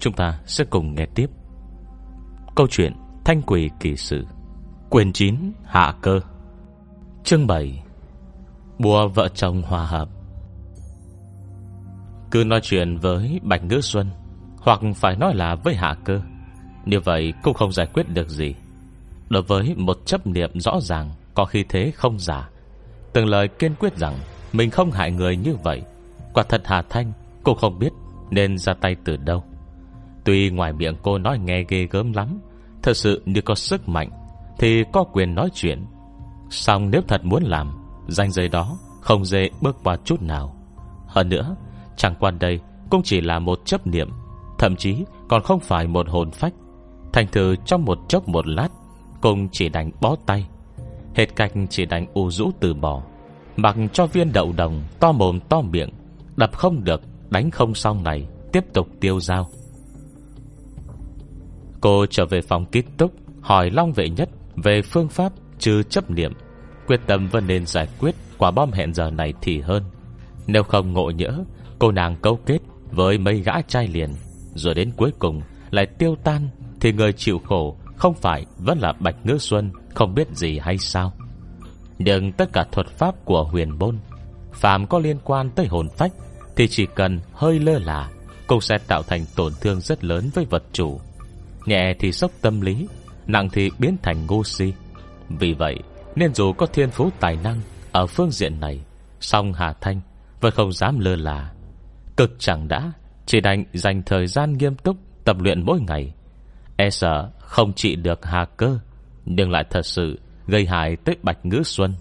Chúng ta sẽ cùng nghe tiếp. Câu chuyện Thanh Quỷ Kỳ Sự Quyền 9 Hạ Cơ. Chương 7 Bùa vợ chồng hòa hợp. Cứ nói chuyện với Bạch Ngữ Xuân, Hoặc phải nói là với Hạ Cơ, Như vậy cũng không giải quyết được gì. Đối với một chấp niệm rõ ràng, Có khi thế không giả, Từng lời kiên quyết rằng Mình không hại người như vậy, Quả thật Hà Thanh Cô không biết nên ra tay từ đâu. Tuy ngoài miệng cô nói nghe ghê gớm lắm, Thật sự như có sức mạnh, Thì có quyền nói chuyện. Xong nếu thật muốn làm, Danh giới đó không dễ bước qua chút nào. Hơn nữa, Chẳng quan đây cũng chỉ là một chấp niệm, Thậm chí còn không phải một hồn phách. Thành thử trong một chốc một lát Cùng chỉ đánh bó tay. Hết cách chỉ đánh u rũ từ bỏ, Mặc cho viên đậu đồng To mồm to miệng, Đập không được, Đánh không xong này, Tiếp tục tiêu dao. Cô trở về phòng kít túc, Hỏi Long vệ nhất Về phương pháp trừ chấp niệm. Quyết tâm vẫn nên giải quyết, Quả bom hẹn giờ này thì hơn. Nếu không ngộ nhỡ, Cô nàng câu kết với mấy gã trai liền, Rồi đến cuối cùng lại tiêu tan, Thì người chịu khổ Không phải vẫn là Bạch Ngư Xuân, Không biết gì hay sao. Nhưng tất cả thuật pháp của huyền bôn Phạm có liên quan tới hồn phách, Thì chỉ cần hơi lơ là, Cũng sẽ tạo thành tổn thương rất lớn với vật chủ. Nhẹ thì sốc tâm lý, Nặng thì biến thành ngu si. Vì vậy, nên dù có thiên phú tài năng Ở phương diện này, Song Hà Thanh vẫn không dám lơ là. Cực chẳng đã, Chỉ đành dành thời gian nghiêm túc Tập luyện mỗi ngày. E sợ không trị được hà cơ, Nhưng lại thật sự gây hại tới Bạch Ngữ Xuân.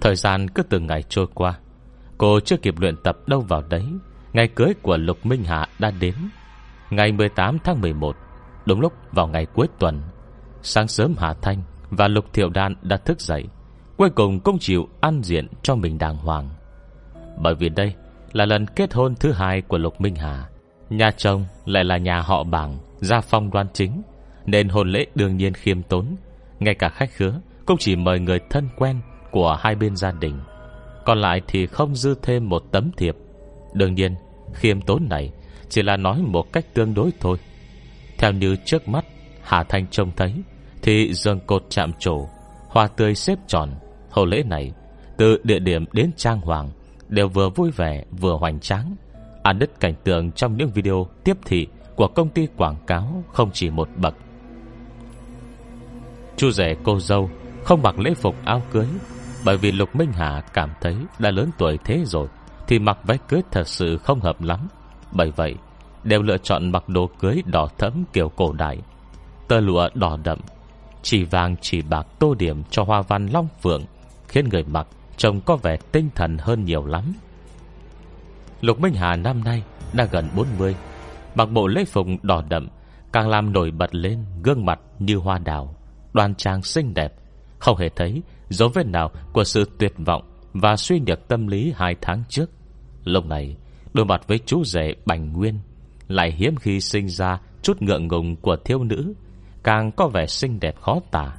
Thời gian cứ từng ngày trôi qua, Cô chưa kịp luyện tập đâu vào đấy, Ngày cưới của Lục Minh Hạ đã đến. Ngày 18 tháng 11 Đúng lúc vào ngày cuối tuần, Sáng sớm Hà Thanh Và Lục Thiệu Đan đã thức dậy, Cuối cùng cũng chịu ăn diện cho mình đàng hoàng. Bởi vì đây Là lần kết hôn thứ hai của Lục Minh Hà, Nhà chồng lại là nhà họ bảng, Gia phong đoan chính, Nên hôn lễ đương nhiên khiêm tốn, Ngay cả khách khứa Cũng chỉ mời người thân quen Của hai bên gia đình. Còn lại thì không dư thêm một tấm thiệp. Đương nhiên, khiêm tốn này chỉ là nói một cách tương đối thôi. Theo như trước mắt, Hà Thanh trông thấy, Thì dường cột chạm trổ, Hoa tươi xếp tròn. Hậu lễ này, Từ địa điểm đến trang hoàng, Đều vừa vui vẻ vừa hoành tráng. Ăn đứt cảnh tượng trong những video tiếp thị Của công ty quảng cáo Không chỉ một bậc. Chú rể cô dâu Không mặc lễ phục áo cưới, Bởi vì Lục Minh Hà cảm thấy Đã lớn tuổi thế rồi, Thì mặc váy cưới thật sự không hợp lắm. Bởi vậy, đều lựa chọn mặc đồ cưới đỏ thẫm kiểu cổ đại. Tơ lụa đỏ đậm, Chỉ vàng chỉ bạc tô điểm cho hoa văn long phượng, Khiến người mặc Trông có vẻ tinh thần hơn nhiều lắm. Lục Minh Hà năm nay Đã gần 40 Mặc bộ lễ phục đỏ đậm, Càng làm nổi bật lên gương mặt như hoa đào, Đoan trang xinh đẹp, Không hề thấy dấu vết nào Của sự tuyệt vọng Và suy nhược tâm lý hai tháng trước. Lúc này Đôi mặt với chú rể Bành Nguyên, Lại hiếm khi sinh ra Chút ngượng ngùng của thiếu nữ, Càng có vẻ xinh đẹp khó tả.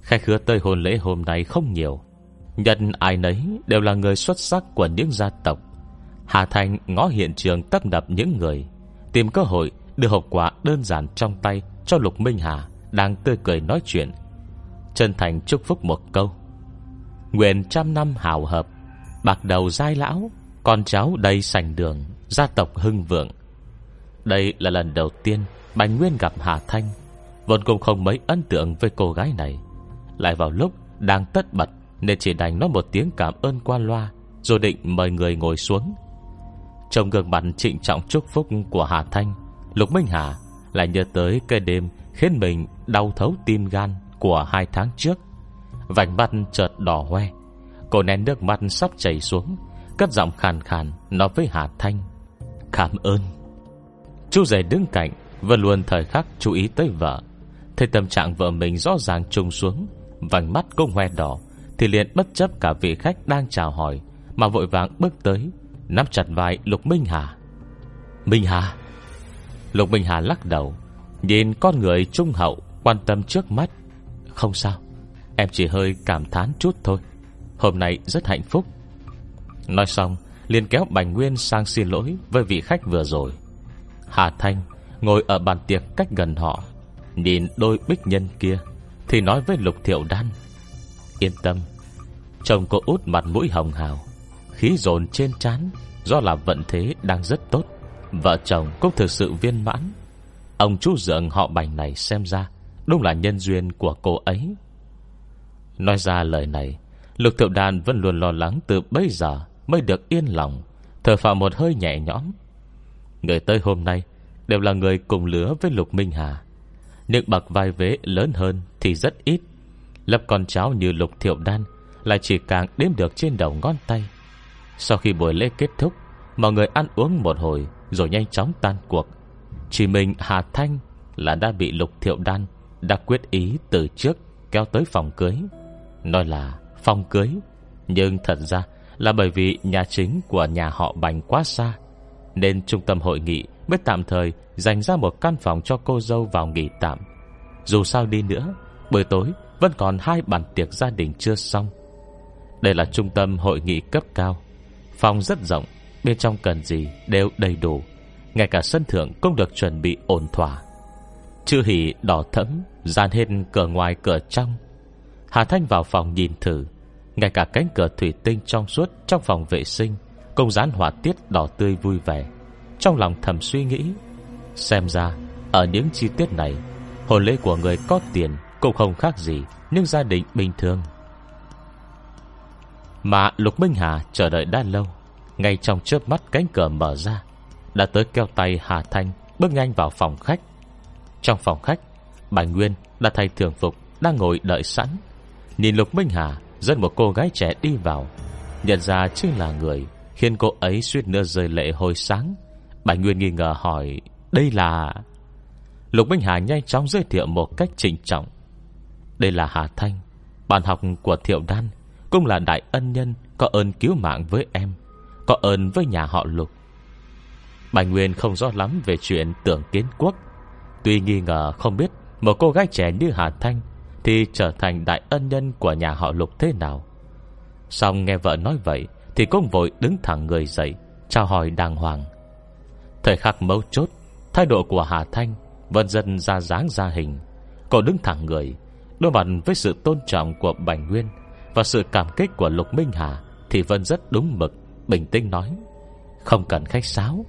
Khách khứa tới hôn lễ hôm nay không nhiều. Nhân ai nấy đều là người xuất sắc của những gia tộc. Hà Thành ngó hiện trường tấp nập những người, Tìm cơ hội đưa hộp quà đơn giản trong tay Cho Lục Minh Hà Đang tươi cười nói chuyện. Chân thành chúc phúc một câu. Nguyện trăm năm hào hợp, Bạc đầu giai lão con cháu đầy sành đường, Gia tộc hưng vượng. Đây là lần đầu tiên Bành Nguyên gặp Hà Thanh, Vốn cũng không mấy ấn tượng với cô gái này. Lại vào lúc đang tất bật Nên chỉ đành nói một tiếng cảm ơn qua loa, Rồi định mời người ngồi xuống. Trong gương mặt trịnh trọng chúc phúc của Hà Thanh, Lục Minh Hà Lại nhớ tới cái đêm Khiến mình đau thấu tim gan Của hai tháng trước. Vành mắt chợt đỏ hoe, Cô nén nước mắt sắp chảy xuống. Cất giọng khàn khàn, Nói với Hà Thanh. Cảm ơn. Chú rể đứng cạnh Vẫn luôn thời khắc chú ý tới vợ. Thấy tâm trạng vợ mình rõ ràng trùng xuống, Vành mắt cũng hoe đỏ, Thì liền bất chấp cả vị khách đang chào hỏi, Mà vội vàng bước tới, Nắm chặt vai Lục Minh Hà. Minh Hà. Lục Minh Hà lắc đầu, Nhìn con người trung hậu, Quan tâm trước mắt. Không sao, Em chỉ hơi cảm thán chút thôi. Hôm nay rất hạnh phúc. Nói xong, liền kéo Bành Nguyên sang xin lỗi Với vị khách vừa rồi. Hà Thanh Ngồi ở bàn tiệc cách gần họ, Nhìn đôi bích nhân kia, Thì nói với Lục Thiệu Đan, Yên tâm, Chồng cô út mặt mũi hồng hào, Khí dồn trên trán, Do là vận thế đang rất tốt, Vợ chồng cũng thực sự viên mãn. Ông chú dượng họ bành này xem ra Đúng là nhân duyên của cô ấy. Nói ra lời này, Lục thiệu đàn vẫn luôn lo lắng từ bây giờ Mới được yên lòng, Thở phào một hơi nhẹ nhõm. Người tới hôm nay Đều là người cùng lứa với Lục Minh Hà. Những bậc vai vế lớn hơn Thì rất ít. Lập con cháu như Lục Thiệu Đan Lại chỉ càng đếm được trên đầu ngón tay. Sau khi buổi lễ kết thúc, Mọi người ăn uống một hồi Rồi nhanh chóng tan cuộc. Chỉ mình Hà Thanh Là đã bị Lục Thiệu Đan Đã quyết ý từ trước kéo tới phòng cưới. Nói là phòng cưới, Nhưng thật ra là bởi vì nhà chính của nhà họ Bành quá xa, Nên trung tâm hội nghị mới tạm thời dành ra một căn phòng cho cô dâu vào nghỉ tạm. Dù sao đi nữa, Buổi tối vẫn còn hai bàn tiệc gia đình chưa xong. Đây là trung tâm hội nghị cấp cao, Phòng rất rộng, Bên trong cần gì đều đầy đủ, Ngay cả sân thượng cũng được chuẩn bị ổn thỏa. Chữ hỉ đỏ thẫm, Dàn hết cửa ngoài cửa trong. Hà Thanh vào phòng nhìn thử. Ngay cả cánh cửa thủy tinh trong suốt Trong phòng vệ sinh công dán họa tiết đỏ tươi vui vẻ. Trong lòng thầm suy nghĩ, Xem ra ở những chi tiết này, Hồn lễ của người có tiền Cũng không khác gì Nhưng gia đình bình thường. Mà Lục Minh Hà chờ đợi đã lâu, Ngay trong chớp mắt cánh cửa mở ra, Đã tới keo tay Hà Thanh Bước nhanh vào phòng khách. Trong phòng khách Bà Nguyên đã thay thường phục Đang ngồi đợi sẵn. Nhìn Lục Minh Hà Dẫn một cô gái trẻ đi vào. Nhận ra chưa là người Khiến cô ấy suýt nữa rơi lệ hồi sáng. Bà Nguyên nghi ngờ hỏi, Đây là Lục Minh Hà nhanh chóng giới thiệu một cách trịnh trọng. Đây là Hà Thanh, Bạn học của Thiệu Đan, Cũng là đại ân nhân, Có ơn cứu mạng với em, Có ơn với nhà họ Lục. Bà Nguyên không rõ lắm về chuyện tưởng kiến quốc. Tuy nghi ngờ không biết Một cô gái trẻ như Hà Thanh thì trở thành đại ân nhân của nhà họ lục thế nào? Xong nghe vợ nói vậy, Thì cũng vội đứng thẳng người dậy, Chào hỏi đàng hoàng. Thời khắc mấu chốt, Thái độ của Hà Thanh vân dần ra dáng ra hình. Cô đứng thẳng người, Đối mặt với sự tôn trọng của Bành Nguyên Và sự cảm kích của Lục Minh Hà Thì Vân rất đúng mực, Bình tĩnh nói, Không cần khách sáo.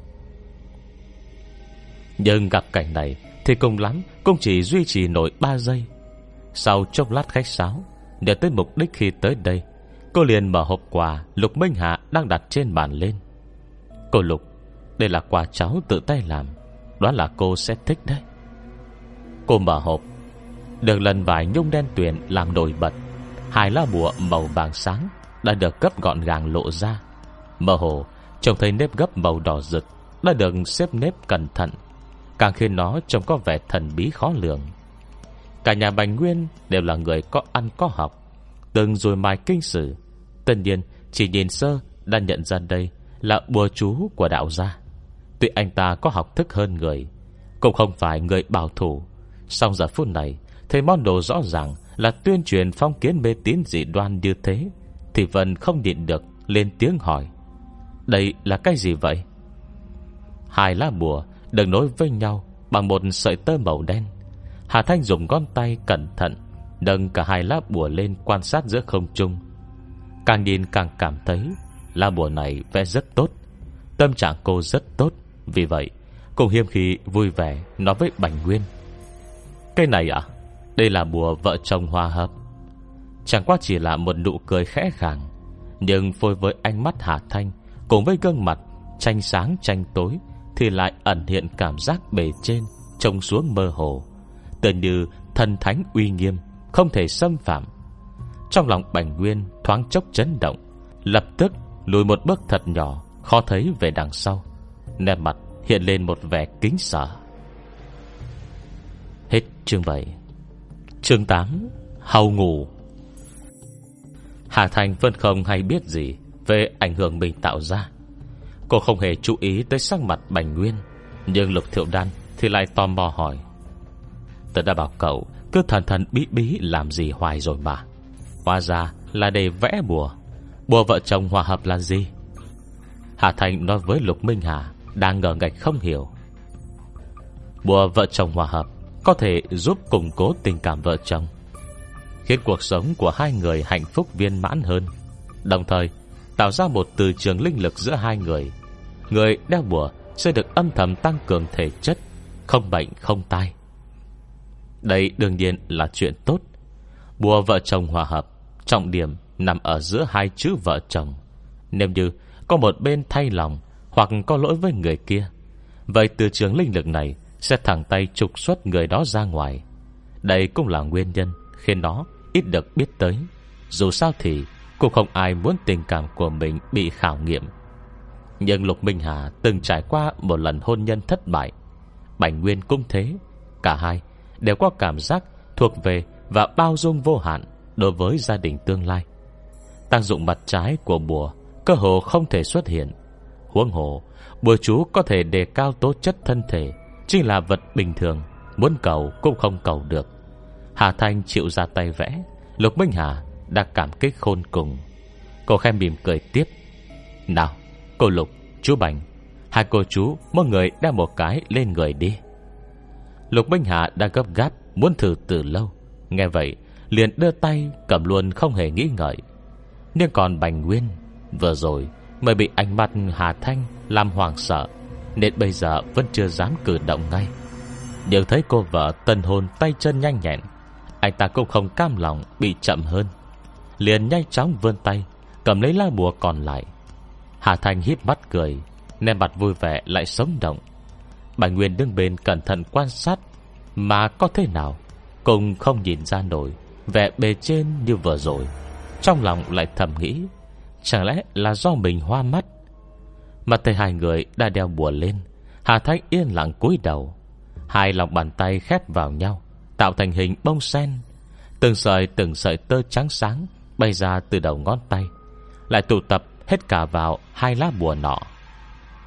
Nhưng gặp cảnh này Thì cùng lắm cũng chỉ duy trì nổi 3 giây sau chốc lát khách sáo Để tới mục đích khi tới đây, Cô liền mở hộp quà Lục Minh Hạ đang đặt trên bàn lên. Cô Lục, Đây là quà cháu tự tay làm Đoán là cô sẽ thích đấy. Cô mở hộp, Được lần vải nhung đen tuyền làm nổi bật, Hai lá bùa màu vàng sáng Đã được cấp gọn gàng lộ ra. Mơ hồ, Trông thấy nếp gấp màu đỏ rực Đã được xếp nếp cẩn thận, Càng khiến nó trông có vẻ thần bí khó lường. Cả nhà Bành Nguyên đều là người có ăn có học. Từng rồi mài kinh sử, Tất nhiên chỉ nhìn sơ Đã nhận ra đây là bùa chú của đạo gia. Tuy anh ta có học thức hơn người, Cũng không phải người bảo thủ. Xong giờ phút này, Thấy món đồ rõ ràng là tuyên truyền phong kiến mê tín dị đoan như thế, Thì Vân không nhịn được Lên tiếng hỏi, Đây là cái gì vậy? Hai lá bùa được nối với nhau Bằng một sợi tơ màu đen. Hà Thanh dùng ngón tay cẩn thận, Nâng cả hai lá bùa lên quan sát giữa không trung. Càng nhìn càng cảm thấy Lá bùa này vẽ rất tốt, Tâm trạng cô rất tốt. Vì vậy, cô hiêm khi vui vẻ Nói với Bành Nguyên, Cái này à Đây là bùa vợ chồng hòa hợp. Chẳng qua chỉ là một nụ cười khẽ khàng, Nhưng phôi với ánh mắt Hà Thanh Cùng với gương mặt Tranh sáng tranh tối Thì lại ẩn hiện cảm giác bề trên Trông xuống mơ hồ. Tựa như thần thánh uy nghiêm, Không thể xâm phạm. Trong lòng Bành Nguyên thoáng chốc chấn động, Lập tức lùi một bước thật nhỏ, Khó thấy về đằng sau. Nét mặt hiện lên một vẻ kính sợ. Hết chương 7 Chương 8 Hầu ngủ. Hà Thành vẫn không hay biết gì Về ảnh hưởng mình tạo ra. Cô không hề chú ý tới sắc mặt Bành Nguyên, Nhưng Lục Thiệu Đan Thì lại tò mò hỏi. Tôi đã bảo cậu, Cứ thần thần bí bí làm gì hoài rồi mà. Hóa ra là để vẽ bùa. Bùa vợ chồng hòa hợp là gì? Hà Thành nói với Lục Minh Hà, Đang ngờ ngạch không hiểu. Bùa vợ chồng hòa hợp Có thể giúp củng cố tình cảm vợ chồng, Khiến cuộc sống của hai người hạnh phúc viên mãn hơn. Đồng thời, Tạo ra một từ trường linh lực giữa hai người. Người đeo bùa Sẽ được âm thầm tăng cường thể chất, Không bệnh không tai. Đây đương nhiên là chuyện tốt. Bùa vợ chồng hòa hợp, Trọng điểm nằm ở giữa hai chữ vợ chồng. Nếu như có một bên thay lòng Hoặc có lỗi với người kia, Vậy từ trường linh lực này Sẽ thẳng tay trục xuất người đó ra ngoài. Đây cũng là nguyên nhân Khiến nó ít được biết tới. Dù sao thì Cũng không ai muốn tình cảm của mình bị khảo nghiệm. Nhưng Lục Minh Hà Từng trải qua một lần hôn nhân thất bại. Bảnh Nguyên cũng thế, Cả hai đều có cảm giác Thuộc về và bao dung vô hạn Đối với gia đình tương lai. Tác dụng mặt trái của bùa Cơ hồ không thể xuất hiện. Huống hồ, Bùa chú có thể đề cao tố chất thân thể Chỉ là vật bình thường, Muốn cầu cũng không cầu được. Hà Thanh chịu ra tay vẽ, Lục Minh Hà đã cảm kích khôn cùng. Cô khen mỉm cười tiếp. Nào, cô Lục, Chú Bành, Hai cô chú, mỗi người đeo một cái lên người đi. Lục Minh Hạ đã gấp gáp Muốn thử từ lâu. Nghe vậy, liền đưa tay cầm luôn không hề nghĩ ngợi. Nhưng còn Bành Nguyên, Vừa rồi mới bị ánh mắt Hà Thanh Làm hoàng sợ, Nên bây giờ vẫn chưa dám cử động ngay. Điều thấy cô vợ tân hôn Tay chân nhanh nhẹn, Anh ta cũng không cam lòng bị chậm hơn. Liền nhanh chóng vươn tay, Cầm lấy lá bùa còn lại. Hà Thanh híp mắt cười Nên mặt vui vẻ lại sống động. Bành Nguyên đứng bên cẩn thận quan sát Mà có thế nào Cùng không nhìn ra nổi, Vẻ bề trên như vừa rồi. Trong lòng lại thầm nghĩ, Chẳng lẽ là do mình hoa mắt? Mà thấy hai người đã đeo bùa lên, Hà Thanh yên lặng cúi đầu. Hai lòng bàn tay khép vào nhau, Tạo thành hình bông sen. Từng sợi từng sợi tơ trắng sáng Bay ra từ đầu ngón tay, Lại tụ tập hết cả vào Hai lá bùa nọ.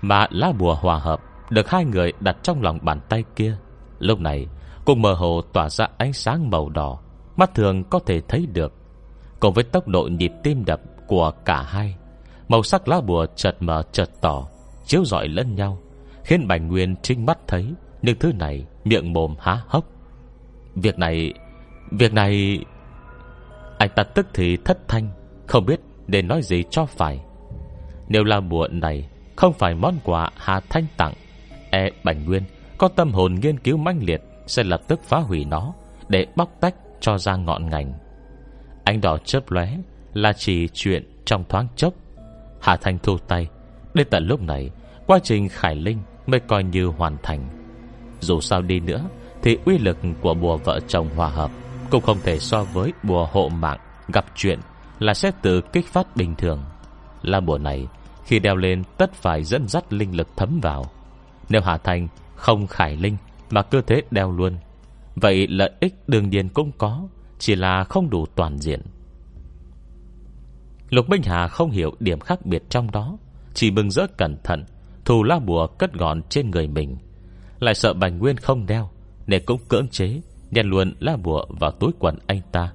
Mà lá bùa hòa hợp được hai người đặt trong lòng bàn tay kia. Lúc này Cùng mơ hồ tỏa ra ánh sáng màu đỏ. Mắt thường có thể thấy được, Cùng với tốc độ nhịp tim đập của cả hai, Màu sắc lá bùa chợt mờ chợt tỏ, Chiếu rọi lẫn nhau, Khiến Bành Nguyên trinh mắt thấy, Nhưng thứ này miệng mồm há hốc. Việc này Việc này, Anh ta tức thì thất thanh, Không biết để nói gì cho phải. Nếu là bùa này Không phải món quà Hà Thanh tặng E Bành Nguyên, Có tâm hồn nghiên cứu manh liệt, Sẽ lập tức phá hủy nó, Để bóc tách cho ra ngọn ngành. Anh đỏ chớp lóe, Là chỉ chuyện trong thoáng chốc. Hà Thanh thu tay, Đến tận lúc này, Quá trình khải linh mới coi như hoàn thành. Dù sao đi nữa, Thì uy lực của bùa vợ chồng hòa hợp Cũng không thể so với bùa hộ mạng Gặp chuyện là sẽ tự kích phát bình thường. Là bùa này, Khi đeo lên tất phải dẫn dắt linh lực thấm vào. Nếu Hà thành không khải linh Mà cơ thế đeo luôn, Vậy lợi ích đương nhiên cũng có, Chỉ là không đủ toàn diện. Lục Minh Hà không hiểu điểm khác biệt trong đó, Chỉ mừng rỡ cẩn thận, Thù la bùa cất gọn trên người mình. Lại sợ Bành Nguyên không đeo, Nên cũng cưỡng chế, Nhét luôn la bùa vào túi quần anh ta.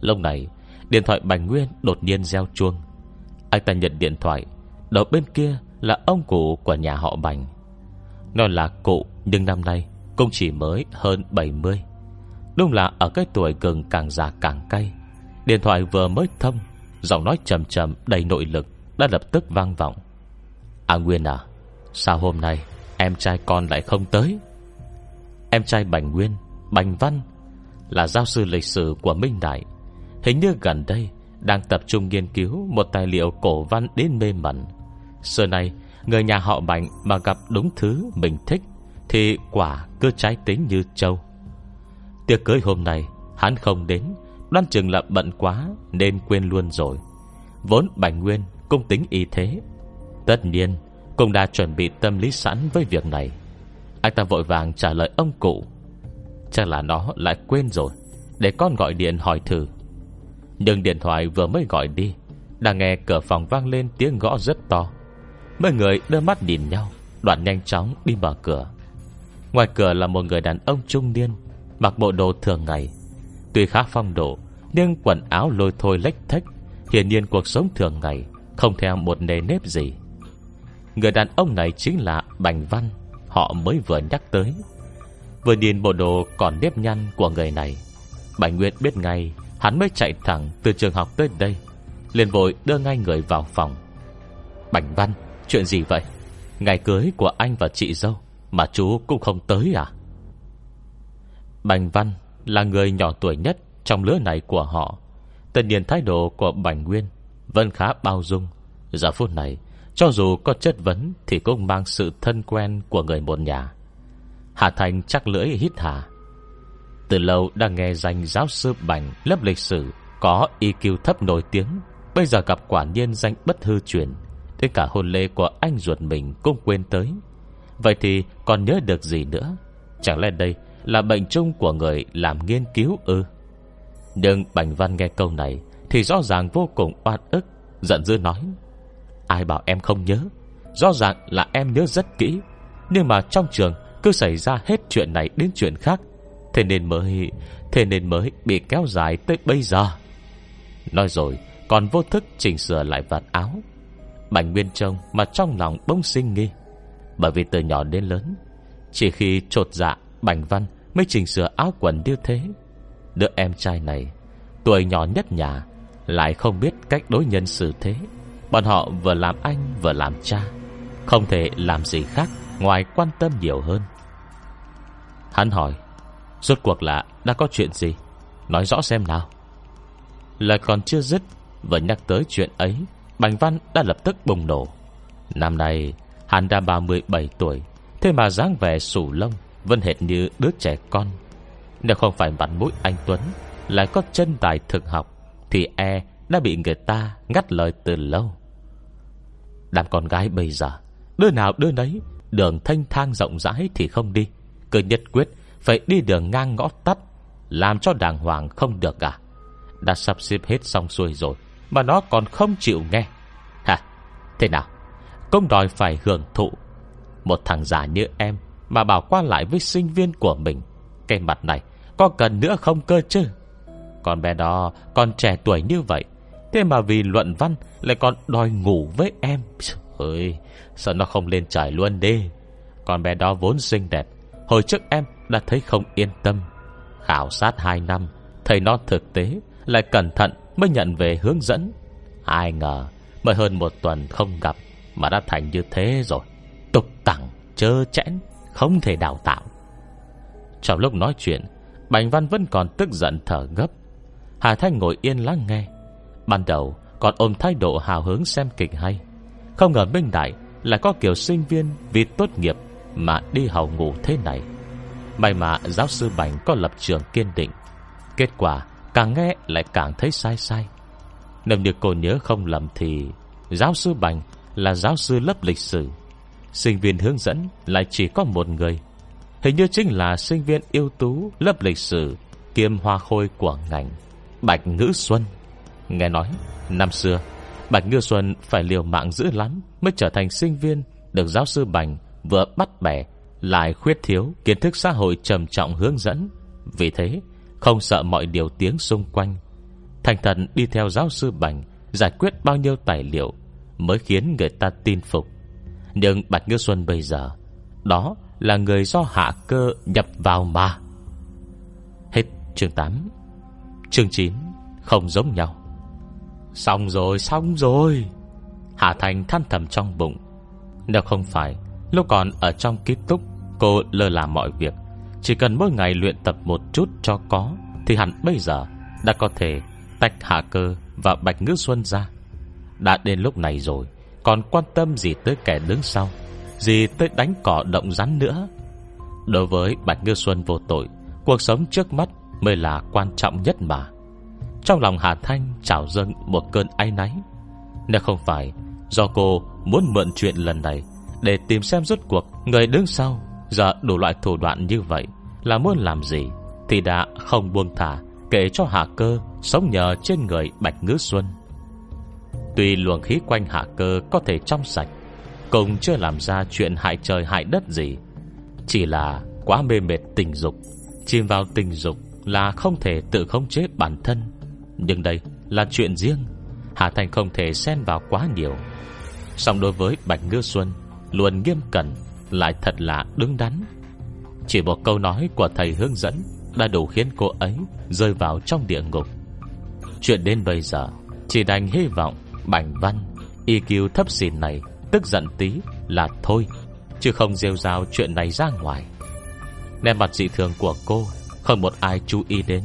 Lúc này, Điện thoại Bành Nguyên đột nhiên reo chuông. Anh ta nhận điện thoại, Đầu bên kia là ông cụ của nhà họ Bành. Nó là cụ, Nhưng năm nay cũng chỉ mới hơn 70 Đúng là ở cái tuổi gần càng già càng cay. Điện thoại vừa mới thông, Giọng nói trầm trầm đầy nội lực Đã lập tức vang vọng. À Nguyên à Sao hôm nay em trai con lại không tới? Em trai Bành Nguyên, Bành Văn, Là giáo sư lịch sử của Minh Đại. Hình như gần đây Đang tập trung nghiên cứu Một tài liệu cổ văn đến mê mẩn. Xưa nay Người nhà họ Bành mà gặp đúng thứ mình thích Thì quả cứ trái tính như châu Tiệc cưới hôm nay, Hắn không đến, Đoan chừng là bận quá Nên quên luôn rồi. Vốn Bành Nguyên cũng tính y thế. Tất nhiên, Cũng đã chuẩn bị tâm lý sẵn với việc này. Anh ta vội vàng trả lời ông cụ. Chắc là nó lại quên rồi, Để con gọi điện hỏi thử. Nhưng điện thoại vừa mới gọi đi Đang nghe cửa phòng vang lên tiếng gõ rất to. Mấy người đưa mắt nhìn nhau, Đoạn nhanh chóng đi mở cửa. Ngoài cửa là một người đàn ông trung niên, Mặc bộ đồ thường ngày. Tuy khá phong độ, Nhưng quần áo lôi thôi lách thách, Hiển nhiên cuộc sống thường ngày Không theo một nề nếp gì. Người đàn ông này chính là Bành Văn, Họ mới vừa nhắc tới. Vừa nhìn bộ đồ còn nếp nhăn của người này Bạch Nguyệt biết ngay Hắn mới chạy thẳng từ trường học tới đây, liền vội đưa ngay người vào phòng. Bành Văn Chuyện gì vậy? Ngày cưới của anh và chị dâu Mà chú cũng không tới à? Bành Văn là người nhỏ tuổi nhất Trong lứa này của họ. Tất nhiên thái độ của Bành Nguyên Vẫn khá bao dung. Giờ phút này, Cho dù có chất vấn Thì cũng mang sự thân quen của người một nhà. Hà Thành chắc lưỡi hít hà. Từ lâu đã nghe danh giáo sư Bành Lớp lịch sử Có EQ thấp nổi tiếng, Bây giờ gặp quả nhiên danh bất hư truyền. Thế cả hôn lễ của anh ruột mình Cũng quên tới. Vậy thì còn nhớ được gì nữa? Chẳng lẽ đây là bệnh chung của người Làm nghiên cứu ư? Nhưng Bành Văn nghe câu này Thì rõ ràng vô cùng oan ức, Giận dữ nói, Ai bảo em không nhớ? Rõ ràng là em nhớ rất kỹ. Nhưng mà trong trường cứ xảy ra hết chuyện này đến chuyện khác, Thế nên mới, Thế nên mới bị kéo dài tới bây giờ. Nói rồi, Còn vô thức chỉnh sửa lại vạt áo. Bành Nguyên trông mà trong lòng bông sinh nghi. Bởi vì từ nhỏ đến lớn, Chỉ khi trột dạ Bành Văn mới chỉnh sửa áo quần như thế, Đứa em trai này, Tuổi nhỏ nhất nhà, Lại không biết cách đối nhân xử thế. Bọn họ vừa làm anh vừa làm cha, Không thể làm gì khác Ngoài quan tâm nhiều hơn. Hắn hỏi, Rốt cuộc là đã có chuyện gì? Nói rõ xem nào. Lời còn chưa dứt, Vừa nhắc tới chuyện ấy Bành Văn đã lập tức bùng nổ. Năm nay, hắn đã 37 tuổi, Thế mà dáng vẻ sủ lông, Vẫn hệt như đứa trẻ con. Nếu không phải mặt mũi anh Tuấn Lại có chân tài thực học, Thì e đã bị người ta ngắt lời từ lâu. Đám con gái bây giờ, Đứa nào đứa nấy, Đường thanh thang rộng rãi thì không đi, Cứ nhất quyết phải đi đường ngang ngõ tắt, Làm cho đàng hoàng không được à. Đã sắp xếp hết xong xuôi rồi mà nó còn không chịu nghe. Hả Thế nào? Công đòi phải hưởng thụ. Một thằng già như em Mà bảo qua lại với sinh viên của mình. Cái mặt này Có cần nữa không cơ chứ? Con bé đó còn trẻ tuổi như vậy, Thế mà vì luận văn Lại còn đòi ngủ với em. Ơi Sợ nó không lên trời luôn đi? Con bé đó vốn xinh đẹp, Hồi trước em đã thấy không yên tâm. Khảo sát 2 năm Thầy nó thực tế, Lại cẩn thận mới nhận về hướng dẫn. Ai ngờ Mới hơn một tuần không gặp Mà đã thành như thế rồi. Tục tẳng, chơ chẽn Không thể đào tạo. Trong lúc nói chuyện Bành Văn vẫn còn tức giận thở gấp. Hà Thanh ngồi yên lắng nghe. Ban đầu còn ôm thái độ hào hứng xem kịch hay. Không ngờ Minh Đại Lại có kiểu sinh viên vì tốt nghiệp Mà đi hầu ngủ thế này. May mà giáo sư Bành có lập trường kiên định. Kết quả càng nghe lại càng thấy sai sai. Nếu như cô nhớ không lầm thì Giáo sư Bành là giáo sư lớp lịch sử. Sinh viên hướng dẫn lại chỉ có một người. Hình như chính là sinh viên ưu tú lớp lịch sử Kiêm hoa khôi của ngành Bạch Ngữ Xuân. Nghe nói, năm xưa, Bạch Ngữ Xuân phải liều mạng dữ lắm Mới trở thành sinh viên Được giáo sư Bành vừa bắt bẻ, Lại khuyết thiếu kiến thức xã hội trầm trọng hướng dẫn. Vì thế không sợ mọi điều tiếng xung quanh. Thành thần đi theo giáo sư Bành, Giải quyết bao nhiêu tài liệu Mới khiến người ta tin phục. Nhưng Bạch Ngư Xuân bây giờ, Đó là người do hạ cơ nhập vào mà. Hết chương 8 Chương 9 Không giống nhau. Xong rồi xong rồi. Hạ Thành than thầm trong bụng. Nếu không phải, Lúc còn ở trong ký túc, Cô lơ là mọi việc. Chỉ cần mỗi ngày luyện tập một chút cho có, Thì hẳn bây giờ Đã có thể tách hạ cơ Và Bạch Ngữ Xuân ra. Đã đến lúc này rồi, Còn quan tâm gì tới kẻ đứng sau, Gì tới đánh cỏ động rắn nữa? Đối với Bạch Ngư Xuân vô tội, Cuộc sống trước mắt mới là quan trọng nhất mà. Trong lòng Hà Thanh trào dâng một cơn áy náy. Nếu không phải Do cô muốn mượn chuyện lần này Để tìm xem rốt cuộc Người đứng sau Giờ đủ loại thủ đoạn như vậy, Là muốn làm gì Thì đã không buông thả, Kể cho Hạ Cơ Sống nhờ trên người Bạch Ngữ Xuân. Tuy luồng khí quanh Hạ Cơ Có thể trong sạch, Cũng chưa làm ra chuyện hại trời hại đất gì, Chỉ là quá mê mệt tình dục, Chìm vào tình dục Là không thể tự khống chế bản thân. Nhưng đây là chuyện riêng Hà Thành không thể xen vào quá nhiều. Song đối với Bạch Ngư Xuân, Luôn nghiêm cẩn lại thật là đứng đắn. Chỉ một câu nói của thầy hướng dẫn Đã đủ khiến cô ấy rơi vào trong địa ngục. Chuyện đến bây giờ Chỉ đành hy vọng Bảnh văn EQ thấp xỉn này, Tức giận tí là thôi, Chứ không rêu rao chuyện này ra ngoài. Nét mặt dị thường của cô, Không một ai chú ý đến,